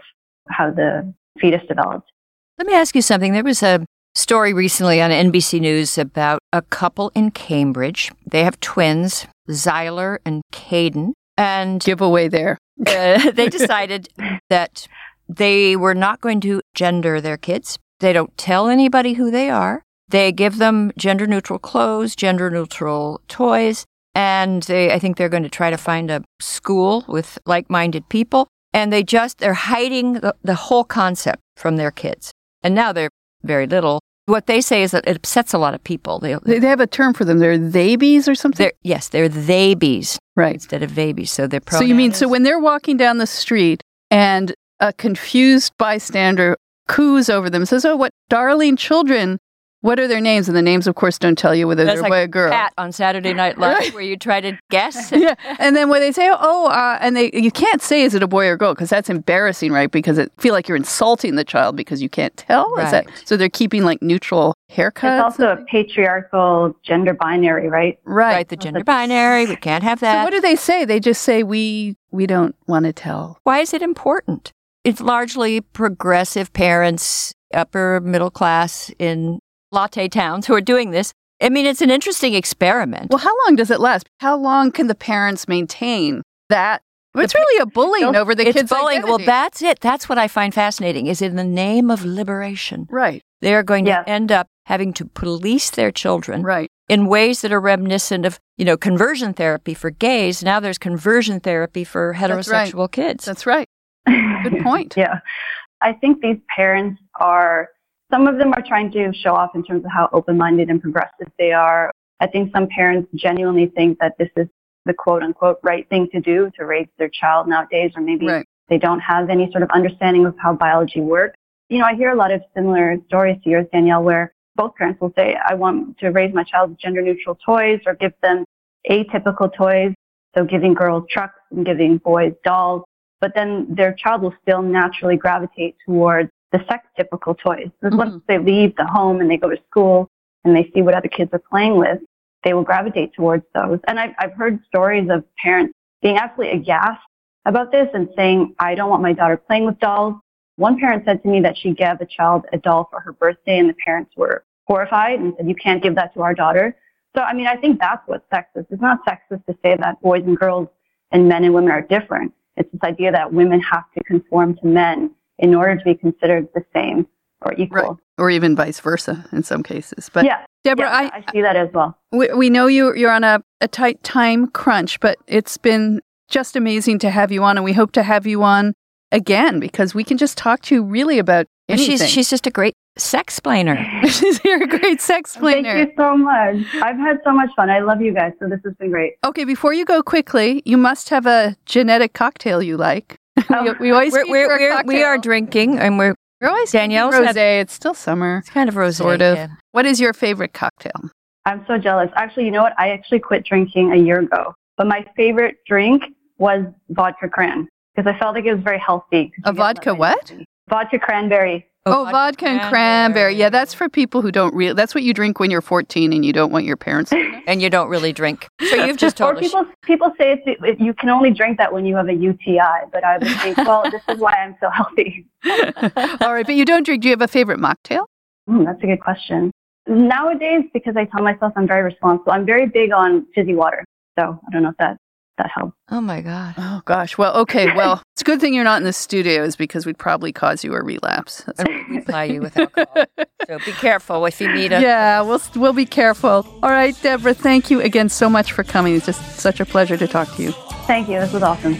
how the fetus developed. Let me ask you something. There was a story recently on NBC News about a couple in Cambridge. They have twins, Zyler and Caden, and Giveaway there. uh, they decided that they were not going to gender their kids. They don't tell anybody who they are. They give them gender neutral clothes, gender neutral toys, and they, I think they're going to try to find a school with like minded people. And they just, they're hiding the, the whole concept from their kids. And now they're very little. What they say is that it upsets a lot of people. They, They, they have a term for them. They're theybies or something. they're, yes, they're they bees right. instead of babies. So they're So you mean so when they're walking down the street and a confused bystander coos over them, says, "Oh, what darling children! What are their names?" And the names, of course, don't tell you whether That's they're like a boy or girl. Pat on Saturday Night Live, where you try to guess. yeah, and then when they say, "Oh," uh, and they you can't say, "Is it a boy or girl?" Because that's embarrassing, right? Because it feel like you're insulting the child because you can't tell. Is that Right. so? They're keeping like neutral haircuts. It's also a patriarchal gender binary, right? right. Right, the gender binary. We can't have that. So that. what do they say? They just say, "We we don't want to tell." Why is it important? It's largely progressive parents, upper middle class in latte towns who are doing this. I mean, it's an interesting experiment. Well, how long does it last? How long can the parents maintain that? Well, it's really a bullying over the it's kids' bullying. Well, that's it. That's what I find fascinating. Is in the name of liberation, right, they are going Yeah. to end up having to police their children right. in ways that are reminiscent of, you know, conversion therapy for gays. Now there's conversion therapy for That's right. heterosexual kids. That's right. Good point. yeah. I think these parents are, some of them are trying to show off in terms of how open minded and progressive they are. I think some parents genuinely think that this is the quote unquote right thing to do to raise their child nowadays, or maybe Right. they don't have any sort of understanding of how biology works. You know, I hear a lot of similar stories to yours, Danielle, where both parents will say, I want to raise my child with gender neutral toys or give them atypical toys. So giving girls trucks and giving boys dolls. But then their child will still naturally gravitate towards the sex typical toys. Because Once mm-hmm. they leave the home and they go to school and they see what other kids are playing with, they will gravitate towards those. And I've, I've heard stories of parents being absolutely aghast about this and saying, I don't want my daughter playing with dolls. One parent said to me that she gave a child a doll for her birthday and the parents were horrified and said, you can't give that to our daughter. So, I mean, I think that's what's sexist. It's not sexist to say that boys and girls and men and women are different. It's this idea that women have to conform to men in order to be considered the same or equal. Right. Or even vice versa in some cases. But yeah, Debra, yeah, I, I see that as well. we, we know you, you're on a, a tight time crunch, but it's been just amazing to have you on, and we hope to have you on again because we can just talk to you really about anything. she's she's just a great sex explainer. She's you're a great sex explainer. Thank you so much. I've had so much fun. I love you guys, so this has been great. Okay, before you go quickly, you must have a genetic cocktail you like. Oh. we, we always We're, we're, we're, we are drinking, and we're We're always Danielle's rosé. had- It's still summer. it's kind of rosé. Sort of. yeah. What is your favorite cocktail? I'm so jealous. Actually, you know what? I actually quit drinking a year ago, but my favorite drink was vodka cran because I felt like it was very healthy. A vodka what? Vodka cranberry. Oh, vodka, and cranberry. Yeah, that's for people who don't really. That's what you drink when you're 14 and you don't want your parents. and you don't really drink. So you've just Or told us. people people say it's, it, you can only drink that when you have a UTI, but I would think, well, this is why I'm so healthy. All right, but you don't drink. Do you have a favorite mocktail? Hmm, that's a good question. Nowadays, because I tell myself I'm very responsible, I'm very big on fizzy water. So I don't know if that that helps. Oh my God. Oh gosh. Well, okay. Well, it's a good thing you're not in the studios because we'd probably cause you a relapse. That's- We ply you with alcohol. So be careful if you need a. yeah, we'll we'll be careful. All right, Debra. Thank you again so much for coming. It's just such a pleasure to talk to you. Thank you. This was awesome.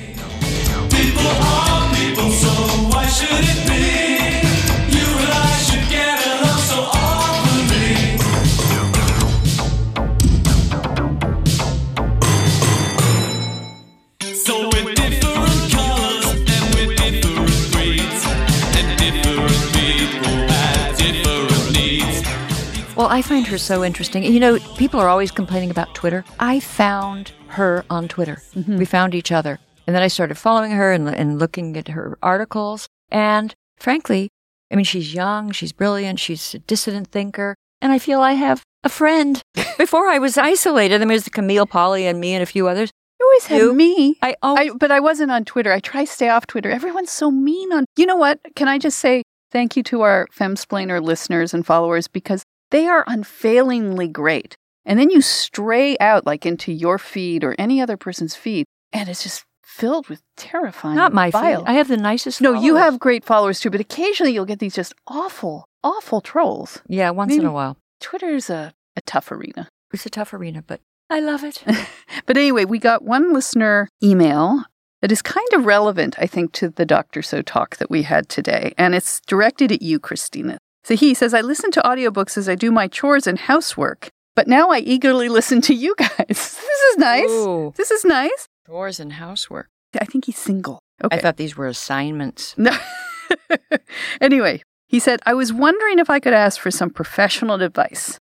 I find her so interesting. You know, people are always complaining about Twitter. I found her on Twitter. Mm-hmm. We found each other. And then I started following her and, and looking at her articles. And frankly, I mean, she's young, she's brilliant, she's a dissident thinker. And I feel I have a friend. Before I was isolated, I mean, there's Camille Paglia and me and a few others. You always had You? me. I always I, but I wasn't on Twitter. I try to stay off Twitter. Everyone's so mean on. You know what? Can I just say thank you to our Femsplainer listeners and followers because they are unfailingly great. And then you stray out like into your feed or any other person's feed, and it's just filled with terrifying. not my feed. I have the nicest. no, you have great followers too, but occasionally you'll get these just awful, awful trolls. Yeah, once in a while. Twitter's a, a tough arena. It's a tough arena, but I love it. But anyway, we got one listener email that is kind of relevant, I think, to the Dr. Soh talk that we had today. And it's directed at you, Christina. So he says, I listen to audiobooks as I do my chores and housework, but now I eagerly listen to you guys. this is nice. Ooh, This is nice. chores and housework. I think he's single. Okay. I thought these were assignments. No. anyway, he said, I was wondering if I could ask for some professional advice.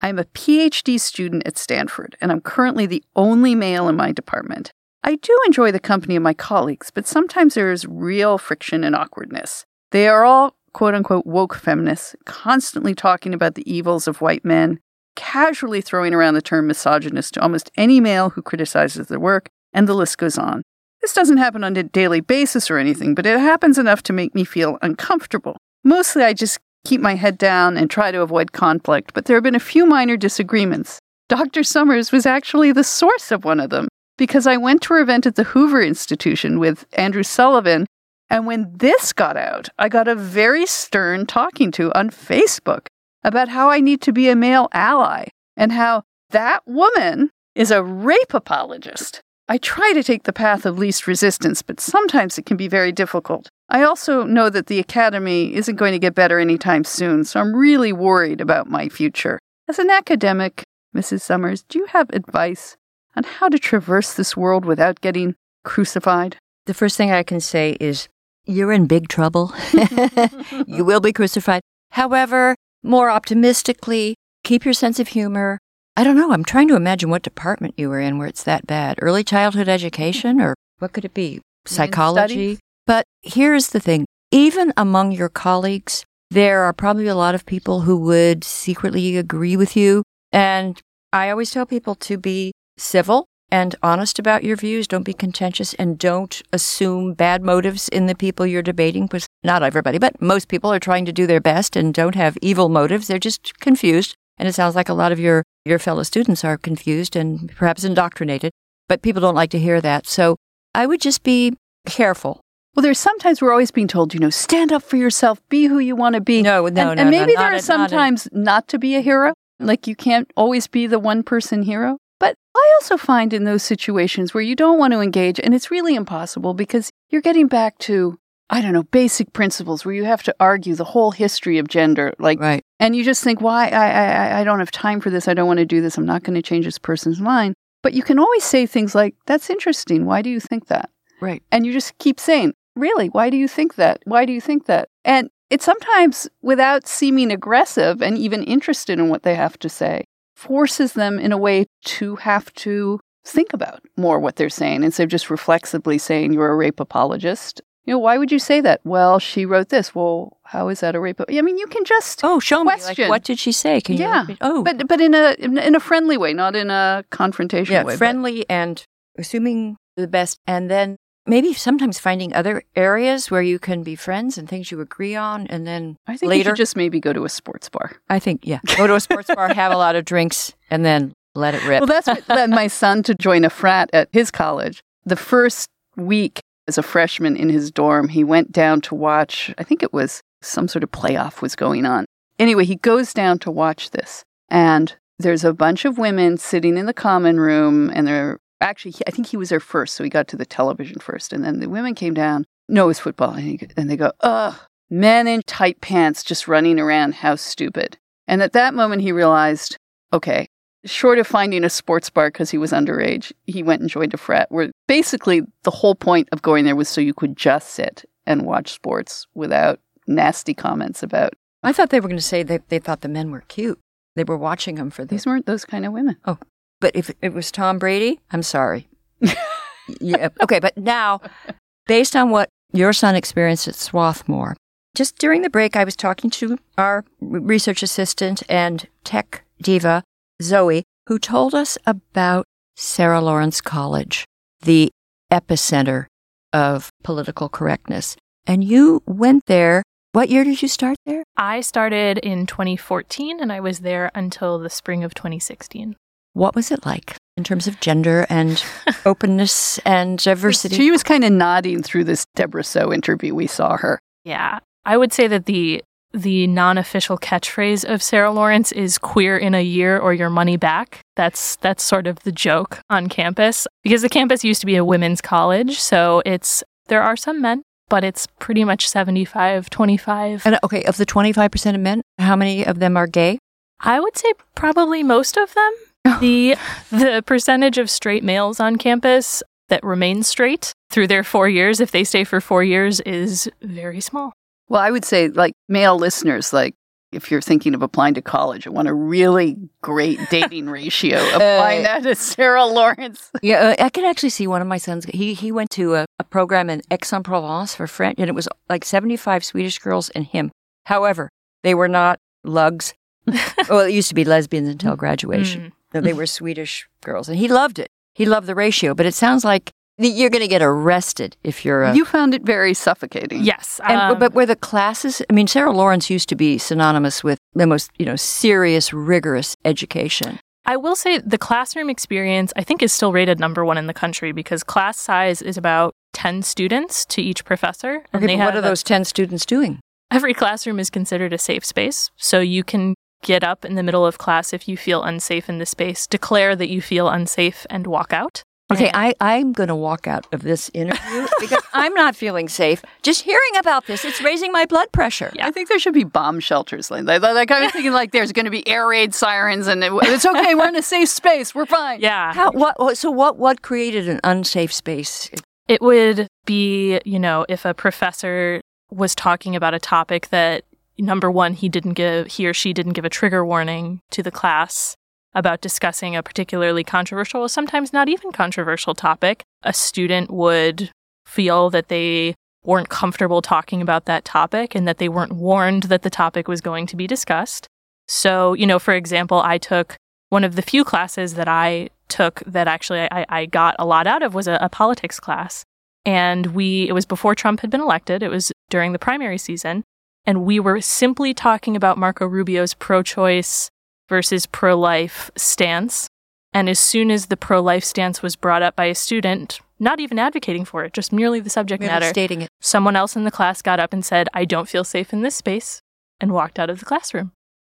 I'm a PhD student at Stanford, and I'm currently the only male in my department. I do enjoy the company of my colleagues, but sometimes there is real friction and awkwardness. They are all quote unquote woke feminists, constantly talking about the evils of white men, casually throwing around the term misogynist to almost any male who criticizes their work, and the list goes on. This doesn't happen on a daily basis or anything, but it happens enough to make me feel uncomfortable. Mostly I just keep my head down and try to avoid conflict, but there have been a few minor disagreements. Dr. Sommers was actually the source of one of them because I went to her event at the Hoover Institution with Andrew Sullivan, and when this got out, I got a very stern talking to on Facebook about how I need to be a male ally and how that woman is a rape apologist. I try to take the path of least resistance, but sometimes it can be very difficult. I also know that the Academy isn't going to get better anytime soon, so I'm really worried about my future. As an academic, Mrs. Sommers, do you have advice on how to traverse this world without getting crucified? The first thing I can say is you're in big trouble. you will be crucified. However, more optimistically, keep your sense of humor. I don't know. I'm trying to imagine what department you were in where it's that bad. Early childhood education, or what could it be? Psychology. But here's the thing even among your colleagues, there are probably a lot of people who would secretly agree with you. And I always tell people to be civil and honest about your views. Don't be contentious and don't assume bad motives in the people you're debating because not everybody, but most people are trying to do their best and don't have evil motives. They're just confused. And it sounds like a lot of your, your fellow students are confused and perhaps indoctrinated, but people don't like to hear that. So I would just be careful. Well, there's sometimes we're always being told, you know, stand up for yourself, be who you want to be. No, no, and, no, and maybe not there are not sometimes not to be a hero. Like you can't always be the one person hero. But I also find in those situations where you don't want to engage, and it's really impossible because you're getting back to, I don't know, basic principles where you have to argue the whole history of gender. Like, Right. and you just think, why? I, I, I- I don't have time for this. I don't want to do this. I'm not going to change this person's mind. But you can always say things like, that's interesting. Why do you think that? Right. And you just keep saying, Really? Why do you think that? Why do you think that? And it sometimes, without seeming aggressive and even interested in what they have to say, forces them in a way to have to think about more what they're saying instead of just reflexively saying you're a rape apologist. You know, why would you say that? Well, she wrote this. Well, how is that a rape? I mean, you can just Oh, show me. Like, what did she say? Can Yeah, you? Oh, but but in a in, a friendly way, not in a confrontational yeah, way. but- friendly and assuming the best, and then maybe sometimes finding other areas where you can be friends and things you agree on, and then I think you later. should just maybe go to a sports bar. I think yeah, go to a sports bar, have a lot of drinks, and then let it rip. Well, that's what led my son to join a frat at his college. The first week as a freshman in his dorm, he went down to watch, I think it was some sort of playoff was going on. Anyway, he goes down to watch this, and there's a bunch of women sitting in the common room, and they're actually, he- I think he was there first, so he got to the television first, and then the women came down. No, it was football, and, he, and they go, ugh, men in tight pants just running around, how stupid. And at that moment, he realized, okay, short of finding a sports bar because he was underage, he went and joined a frat where basically the whole point of going there was so you could just sit and watch sports without nasty comments about. I thought they were going to say that they thought the men were cute. They were watching them for this. These weren't those kind of women. Oh. But if it was Tom Brady, I'm sorry. yeah. Okay, but now, based on what your son experienced at Swarthmore, just during the break, I was talking to our research assistant and tech diva, Zoe, who told us about Sarah Lawrence College, the epicenter of political correctness. And you went there. What year did you start there? I started in 2014 and I was there until the spring of 2016. What was it like in terms of gender and openness and diversity? She was kind of nodding through this Debra Soh interview. We saw her. Yeah. I would say that the the non-official catchphrase of Sarah Lawrence is queer in a year or your money back. That's that's sort of the joke on campus because the campus used to be a women's college, so it's there are some men, but it's pretty much 75 25. And okay, of the 25% of men, how many of them are gay? I would say probably most of them. the the percentage of straight males on campus that remain straight through their 4 years if they stay for 4 years is very small. Well, I would say, like male listeners, like if you're thinking of applying to college, I want a really great dating ratio. Applying that to Sarah Lawrence. Yeah, uh, I can actually see one of my sons. He he went to a, a program in Aix-en-Provence for French, and it was like 75 Swedish girls and him. However, they were not lugs. well, it used to be lesbians until graduation. Mm. No, they were Swedish girls, and he loved it. He loved the ratio, but it sounds like you're going to get arrested if you're a. You found it very suffocating. Yes. and, um, but were the classes? I mean, Sarah Lawrence used to be synonymous with the most, you know, serious, rigorous education. I will say the classroom experience, I think, is still rated number one in the country because class size is about 10 students to each professor. Okay, but what have are a- those ten students doing? every classroom is considered a safe space. So you can get up in the middle of class if you feel unsafe in the space, declare that you feel unsafe, and walk out. Okay, I, I'm going to walk out of this interview because I'm not feeling safe. Just hearing about this, it's raising my blood pressure. I think there should be bomb shelters. Like, like, like I was thinking, like there's going to be air raid sirens, and it, it's okay. We're in a safe space. We're fine. yeah. How, what, what- so what, what created an unsafe space? It would be, you know, if a professor was talking about a topic that number one, he didn't give, he or she didn't give a trigger warning to the class about discussing a particularly controversial, or sometimes not even controversial topic, a student would feel that they weren't comfortable talking about that topic and that they weren't warned that the topic was going to be discussed. So, you know, for example, I took one of the few classes that I took that actually I, I got a lot out of was a, a politics class. And we, it was before Trump had been elected, it was during the primary season. And we were simply talking about Marco Rubio's pro choice versus pro life stance. And as soon as the pro life stance was brought up by a student, not even advocating for it, just merely the subject Merely matter, stating it. someone else in the class got up and said, I don't feel safe in this space, and walked out of the classroom.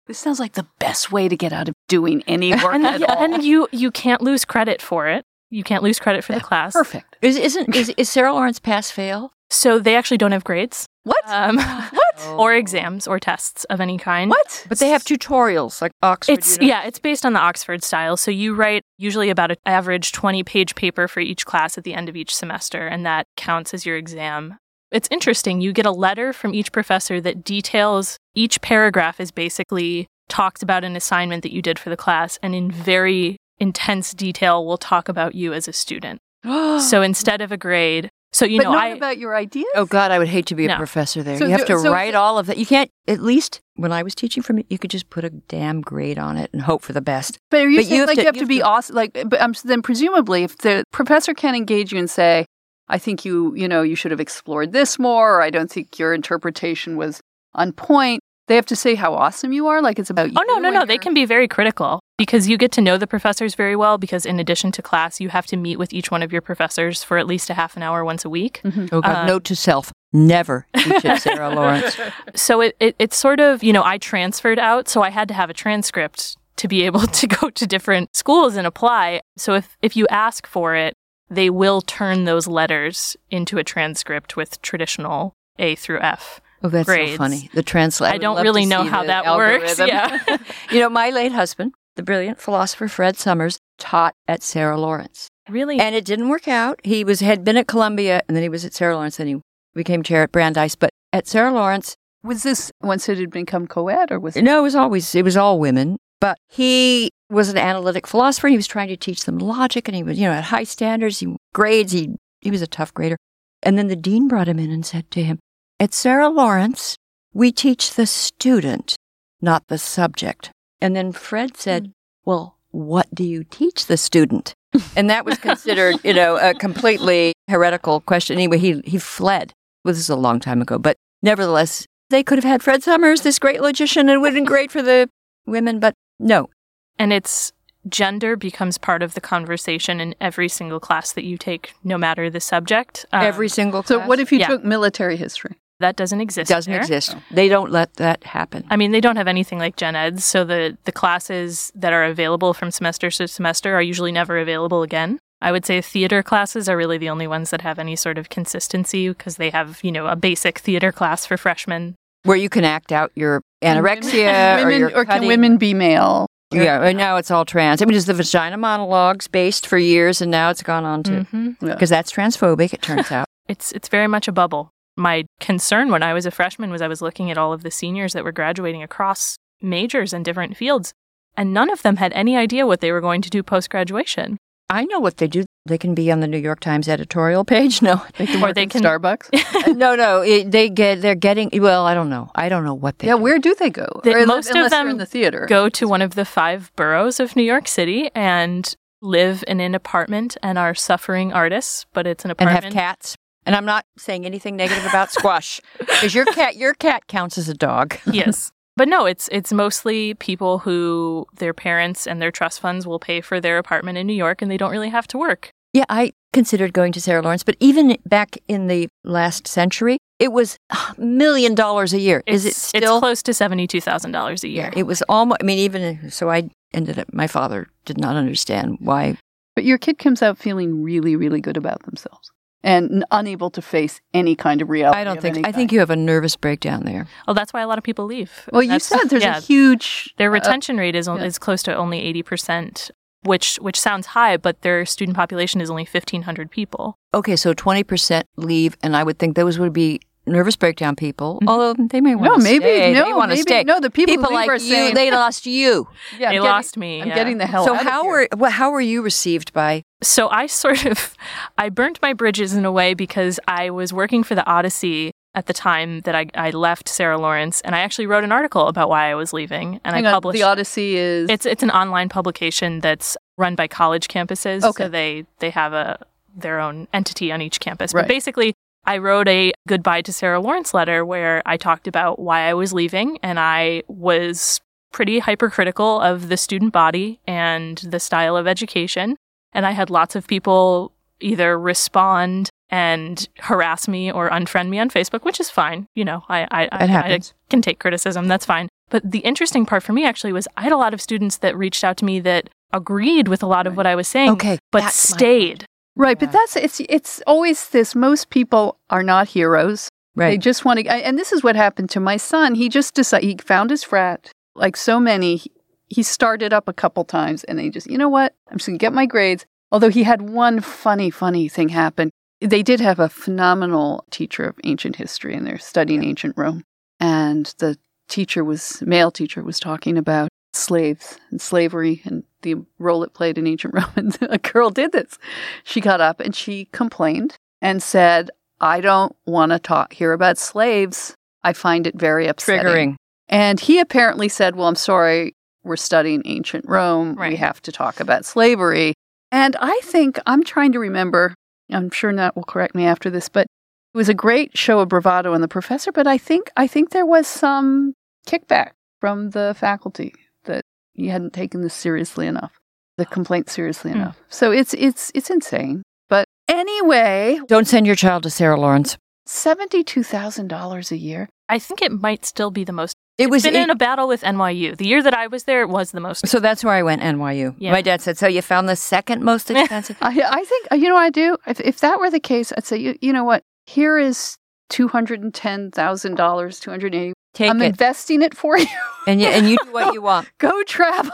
This sounds like the best way to get out of doing any work And, at all. and you, you can't lose credit for it. You can't lose credit for the class. Perfect. Is, isn't, is, is Sarah Lawrence pass fail? So they actually don't have grades. What? Um, what? Or exams or tests of any kind. what? But they have tutorials like Oxford. It's University. yeah, it's based on the Oxford style. So you write usually about an average 20 page paper for each class at the end of each semester, and that counts as your exam. It's interesting. You get a letter from each professor that details each paragraph is basically talks about an assignment that you did for the class, and in very intense detail will talk about you as a student. so instead of a grade, so you but know, not I about your ideas. Oh God, I would hate to be a professor there. So you have to so- write all of that. You can't. At least when I was teaching from it, you could just put a damn grade on it and hope for the best. But are you But saying you like to- you have you to be to- awesome? Like, but um, then presumably, if the professor can engage you and say, "I think you, you know, you should have explored this more," or "I don't think your interpretation was on point," they have to say how awesome you are. Like it's about you. Oh no, no, no! They can be very critical because you get to know the professors very well. Because in addition to class, you have to meet with each one of your professors for at least a half an hour once a week. Oh God, Uh, note to self: never teach at Sarah Lawrence. So it, it it's sort of you know I transferred out, so I had to have a transcript to be able to go to different schools and apply. So if if you ask for it, they will turn those letters into a transcript with traditional A through F. Oh, that's Grades. so funny. The translate. I don't really know how that works. Yeah. you know, my late husband, the brilliant philosopher Fred Sommers, taught at Sarah Lawrence, really? and it didn't work out. He was had been at Columbia, and then he was at Sarah Lawrence, and he became chair at Brandeis. But at Sarah Lawrence, Was this once it had become co-ed, or was it? no, it was always it was all women. But he was an analytic philosopher. He was trying to teach them logic and he was, you know, at high standards, he grades, he he was a tough grader. And then the dean brought him in and said to him, At Sarah Lawrence, we teach the student, not the subject. And then Fred said, Well, what do you teach the student? And that was considered, you know, a completely heretical question. Anyway, he he fled. Well, this is a long time ago, but nevertheless, they could have had Fred Sommers, this great logician, and it would have been great for the women, but no. And it's gender becomes part of the conversation in every single class that you take, no matter the subject. Um, Every single class. So what if you Yeah. took military history? That doesn't exist. doesn't there. exist? They don't let that happen. I mean, they don't have anything like gen eds, so the the classes that are available from semester to semester are usually never available again. I would say theater classes are really the only ones that have any sort of consistency because they have, you know, a basic theater class for freshmen. Where you can act out your anorexia or women, your or can women be male? Yeah, and now it's all trans. I mean, it's the vagina monologues based for years, and now it's gone on to hmm Yeah. because that's transphobic. It turns out. It's it's very much a bubble. My concern when I was a freshman was I was looking at all of the seniors that were graduating across majors and different fields, and none of them had any idea what they were going to do post graduation. I know what they do. They can be on the New York Times editorial page. No, They can Or work they can- Starbucks. no, no. It, they get. They're getting. Well, I don't know. I don't know what they. yeah, do. where do they go? The- Or most of them in the theater. go to one of the five boroughs of New York City and live in an apartment and are suffering artists, but it's an apartment and have apartment. cats. And I'm not saying anything negative about squash because your cat, your cat counts as a dog. yes. But no, it's it's mostly people who their parents and their trust funds will pay for their apartment in New York and they don't really have to work. Yeah, I considered going to Sarah Lawrence, but even back in the last century, it was a million dollars a year. Is it It's- still? It's close to seventy-two thousand dollars a year. Yeah, it was almost. I mean, even so, I ended up. My father did not understand why. But your kid comes out feeling really, really good about themselves and unable to face any kind of reality. I don't think. any I think you have a nervous breakdown there. well, that's why a lot of people leave. Well, you That's- said there's yeah, a huge their uh, retention rate is yeah. is close to only eighty percent, which which sounds high, but their student population is only fifteen hundred people. Okay, so twenty percent leave, and I would think those would be nervous breakdown people. Mhm. Although they may want no, to maybe stay. no, they want to maybe, stay. No, the people, who leave like you, saying they lost you. yeah, I'm they getting- lost me. I'm yeah. getting the hell so out how of here. were well, how were you received by? So I sort of I burnt my bridges in a way because I was working for the Odyssey at the time that I, I left Sarah Lawrence, and I actually wrote an article about why I was leaving, and Hang I on, published. the Odyssey is It's it's an online publication that's run by college campuses. Okay. So they they have a their own entity on each campus. Right. But basically, I wrote a goodbye to Sarah Lawrence letter where I talked about why I was leaving, and I was pretty hypercritical of the student body and the style of education. And I had lots of people either respond and harass me or unfriend me on Facebook, which is fine. You know, I I, I, I can take criticism. That's fine. But the interesting part for me actually was I had a lot of students that reached out to me that agreed with a lot of what I was saying, Okay, but stayed. Right, but that's it's it's always this. Most people are not heroes. Right. They just want to, and this is what happened to my son. He just decided he found his frat, like so many. He, he started up a couple times, and they just, you know what? I'm just gonna get my grades. Although he had one funny, funny thing happen. They did have a phenomenal teacher of ancient history, and they're studying ancient Rome. And the teacher was male teacher was talking about slaves and slavery and the role it played in ancient Rome. And a girl did this. She got up and she complained and said, I don't want to talk hear about slaves. I find it very upsetting. Triggering. And he apparently said, Well, I'm sorry, we're studying ancient Rome. We have to talk about slavery. And I think I'm trying to remember, I'm sure Nat will correct me after this, but it was a great show of bravado in the professor, but I think I think there was some kickback from the faculty that you hadn't taken this seriously enough, the complaint seriously Hmm. enough. So it's it's it's insane. But anyway, Don't send your child to Sarah Lawrence. seventy-two thousand dollars a year. I think it might still be the most. It was been it- in a battle with NYU. The year that I was there, it was the most. so that's where I went. NYU. Yeah. My dad said, "So you found the second most expensive." I I think you know what I do. If if that were the case, I'd say you you know what. Here is two hundred and ten thousand dollars, two hundred eighty. Take I'm it, investing it for you. and you and you do what you want. Go travel.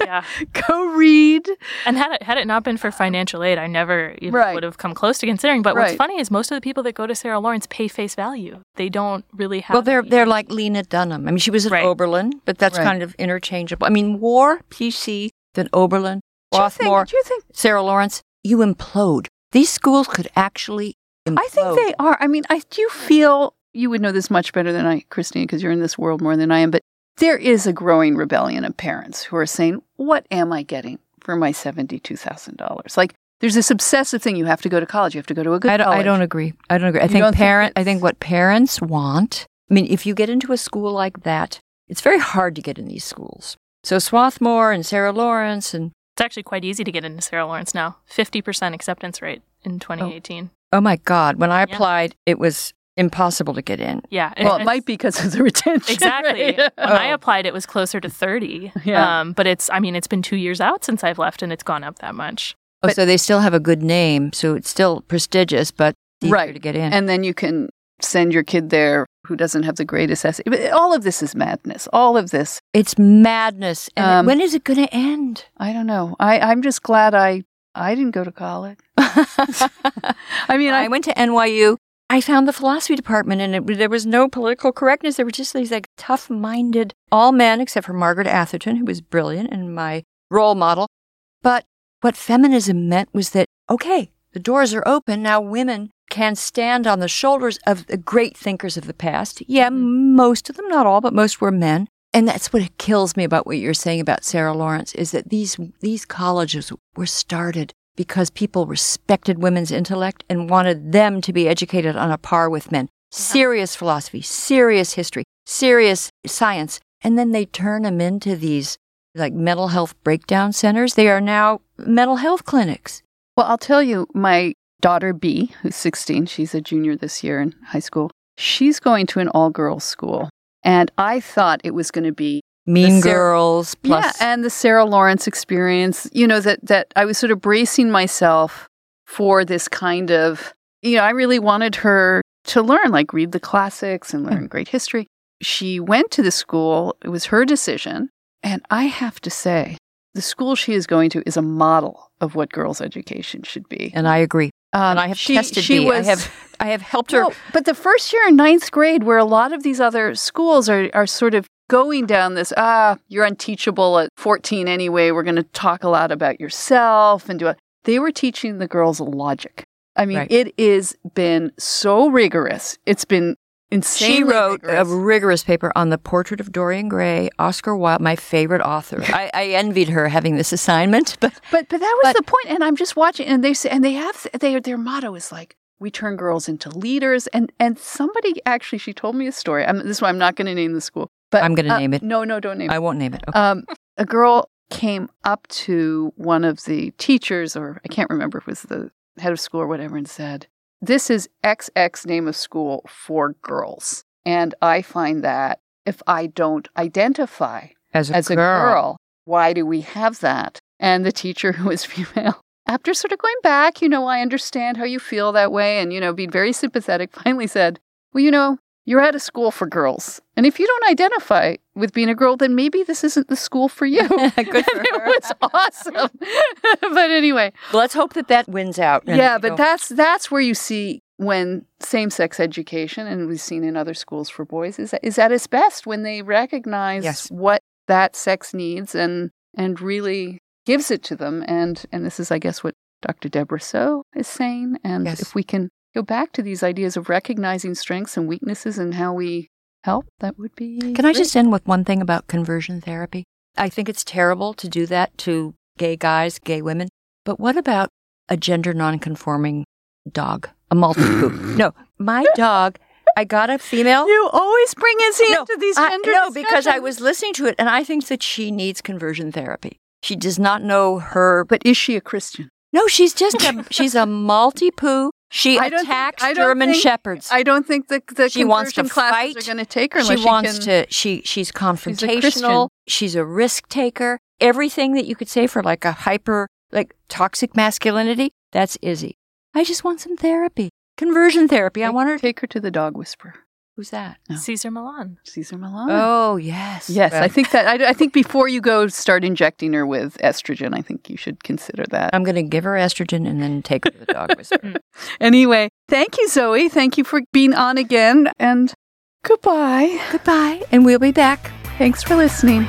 Yeah. Go read. And had it had it not been for financial aid, I never even Right. would have come close to considering. But what's funny is most of the people that go to Sarah Lawrence pay face value. They don't really have. Well, they're any- they're like Lena Dunham. I mean, she was at Right. Oberlin, but that's Right. kind of interchangeable. I mean, War, PC than Oberlin, Do you think- do you think Sarah Lawrence. You implode. These schools could actually. Implode. I think they are. I mean, I do feel you would know this much better than I, Christine, because you're in this world more than I am. But there is a growing rebellion of parents who are saying, "What am I getting for my seventy-two thousand dollars?" Like, there's this obsessive thing: you have to go to college, you have to go to a good I don't, I don't agree. I don't agree. I You think don't think parent. I think what parents want. I mean, if you get into a school like that, it's very hard to get in these schools. So Swarthmore and Sarah Lawrence and It's actually quite easy to get into Sarah Lawrence now. Fifty percent acceptance rate in 2018. oh my God, when I Yeah. applied, it was impossible to get in. Yeah. Well, it might be because of the retention. Exactly. rate. When I Oh. applied, it was closer to 30. Yeah. Um, but it's, I mean, it's been two years out since I've left and it's gone up that much. Oh, But- so they still have a good name, so it's still prestigious, but easier Right. to get in. and then you can send your kid there who doesn't have the greatest essay. All of this is madness. All of this, it's madness. And Um, when is it going to end? I don't know. I, I'm just glad I I didn't go to college. I mean, I I, went to NYU. I found the philosophy department, and it, there was no political correctness. There were just these like tough-minded, all men except for Margaret Atherton, who was brilliant and my role model. But what feminism meant was that okay, the doors are open now. Women can stand on the shoulders of the great thinkers of the past. Yeah, mm-hmm. most of them, not all, but most were men. And that's what kills me about what you're saying about Sarah Lawrence is that these these colleges were started because people respected women's intellect and wanted them to be educated on a par with men. Uh-huh. Serious philosophy, serious history, serious science. And then they turn them into these like mental health breakdown centers. They are now mental health clinics. well, I'll tell you, my daughter B, who's 16, she's a junior this year in high school. She's going to an all girls school, and I thought it was going to be Mean Sarah- Girls plus yeah, and the Sarah Lawrence experience. You know that that I was sort of bracing myself for this kind of. You know, I really wanted her to learn, like read the classics and learn great history. She went to the school. It was her decision, and I have to say, the school she is going to is a model of what girls' education should be. and I agree. Um, and I have she- tested she. Was, I have I have helped her. no, but the first year in ninth grade, where a lot of these other schools are, are sort of going down this, ah, you're unteachable at 14 anyway. We're going to talk a lot about yourself and do it. They were teaching the girls logic. I mean, Right. it has been so rigorous. It's been insane. She wrote a rigorous paper on the portrait of Dorian Gray, Oscar Wilde, my favorite author. I, I envied her having this assignment, but But but that was But- the point, and I'm just watching, and they say, and they have they their motto is like we turn girls into leaders, and and somebody actually she told me a story. I'm, this is why I'm not going to name the school, but I'm gonna uh, name it. No, no, don't name I it. I won't name it. Okay. Um, a girl came up to one of the teachers, or I can't remember if it was the head of school or whatever, and said, "This is XX name of school for girls," and I find that if I don't identify as a as girl, a girl. Why do we have that? And the teacher, who was female, after sort of going back, you know, I understand how you feel that way, and, you know, being very sympathetic, finally said, Well, you know, you're at a school for girls. And if you don't identify with being a girl, then maybe this isn't the school for you. Good for it was awesome. but anyway, let's hope that that wins out. and yeah, but that's that's where you see when same-sex education, and we've seen in other schools for boys, is is at its best when they recognize Yes. what that sex needs and and really gives it to them. And and this is, I guess, what Dr. Debra Soh is saying. And Yes. if we can go back to these ideas of recognizing strengths and weaknesses and how we help, that would be. Can I just end with one thing about conversion therapy? I think it's terrible to do that to gay guys, gay women. But what about a gender nonconforming dog, a Maltipoo? no, my dog. I got a female. You always bring Izzy No, into these I- gender no, because I was listening to it, and I think that she needs conversion therapy. She does not know her. But is she a Christian? No, she's just a she's a Maltipoo. She I think- attacks don't German think- shepherds. I don't think the the She wants to fight. are going to take her she wants can, to she she's confrontational she's a risk taker everything that you could say for like a hyper like toxic masculinity that's izzy i just want some therapy conversion therapy i want her to take her to the dog whisperer. Who's that? No. Cesar Millan. Cesar Millan. Oh, yes. Yes, Well, I think that. I, I think before you go start injecting her with estrogen, I think you should consider that. I'm going to give her estrogen and then take her to the dog whisperer. Mm. Anyway, thank you, Zoe. Thank you for being on again, and goodbye. Goodbye, and we'll be back. Thanks for listening.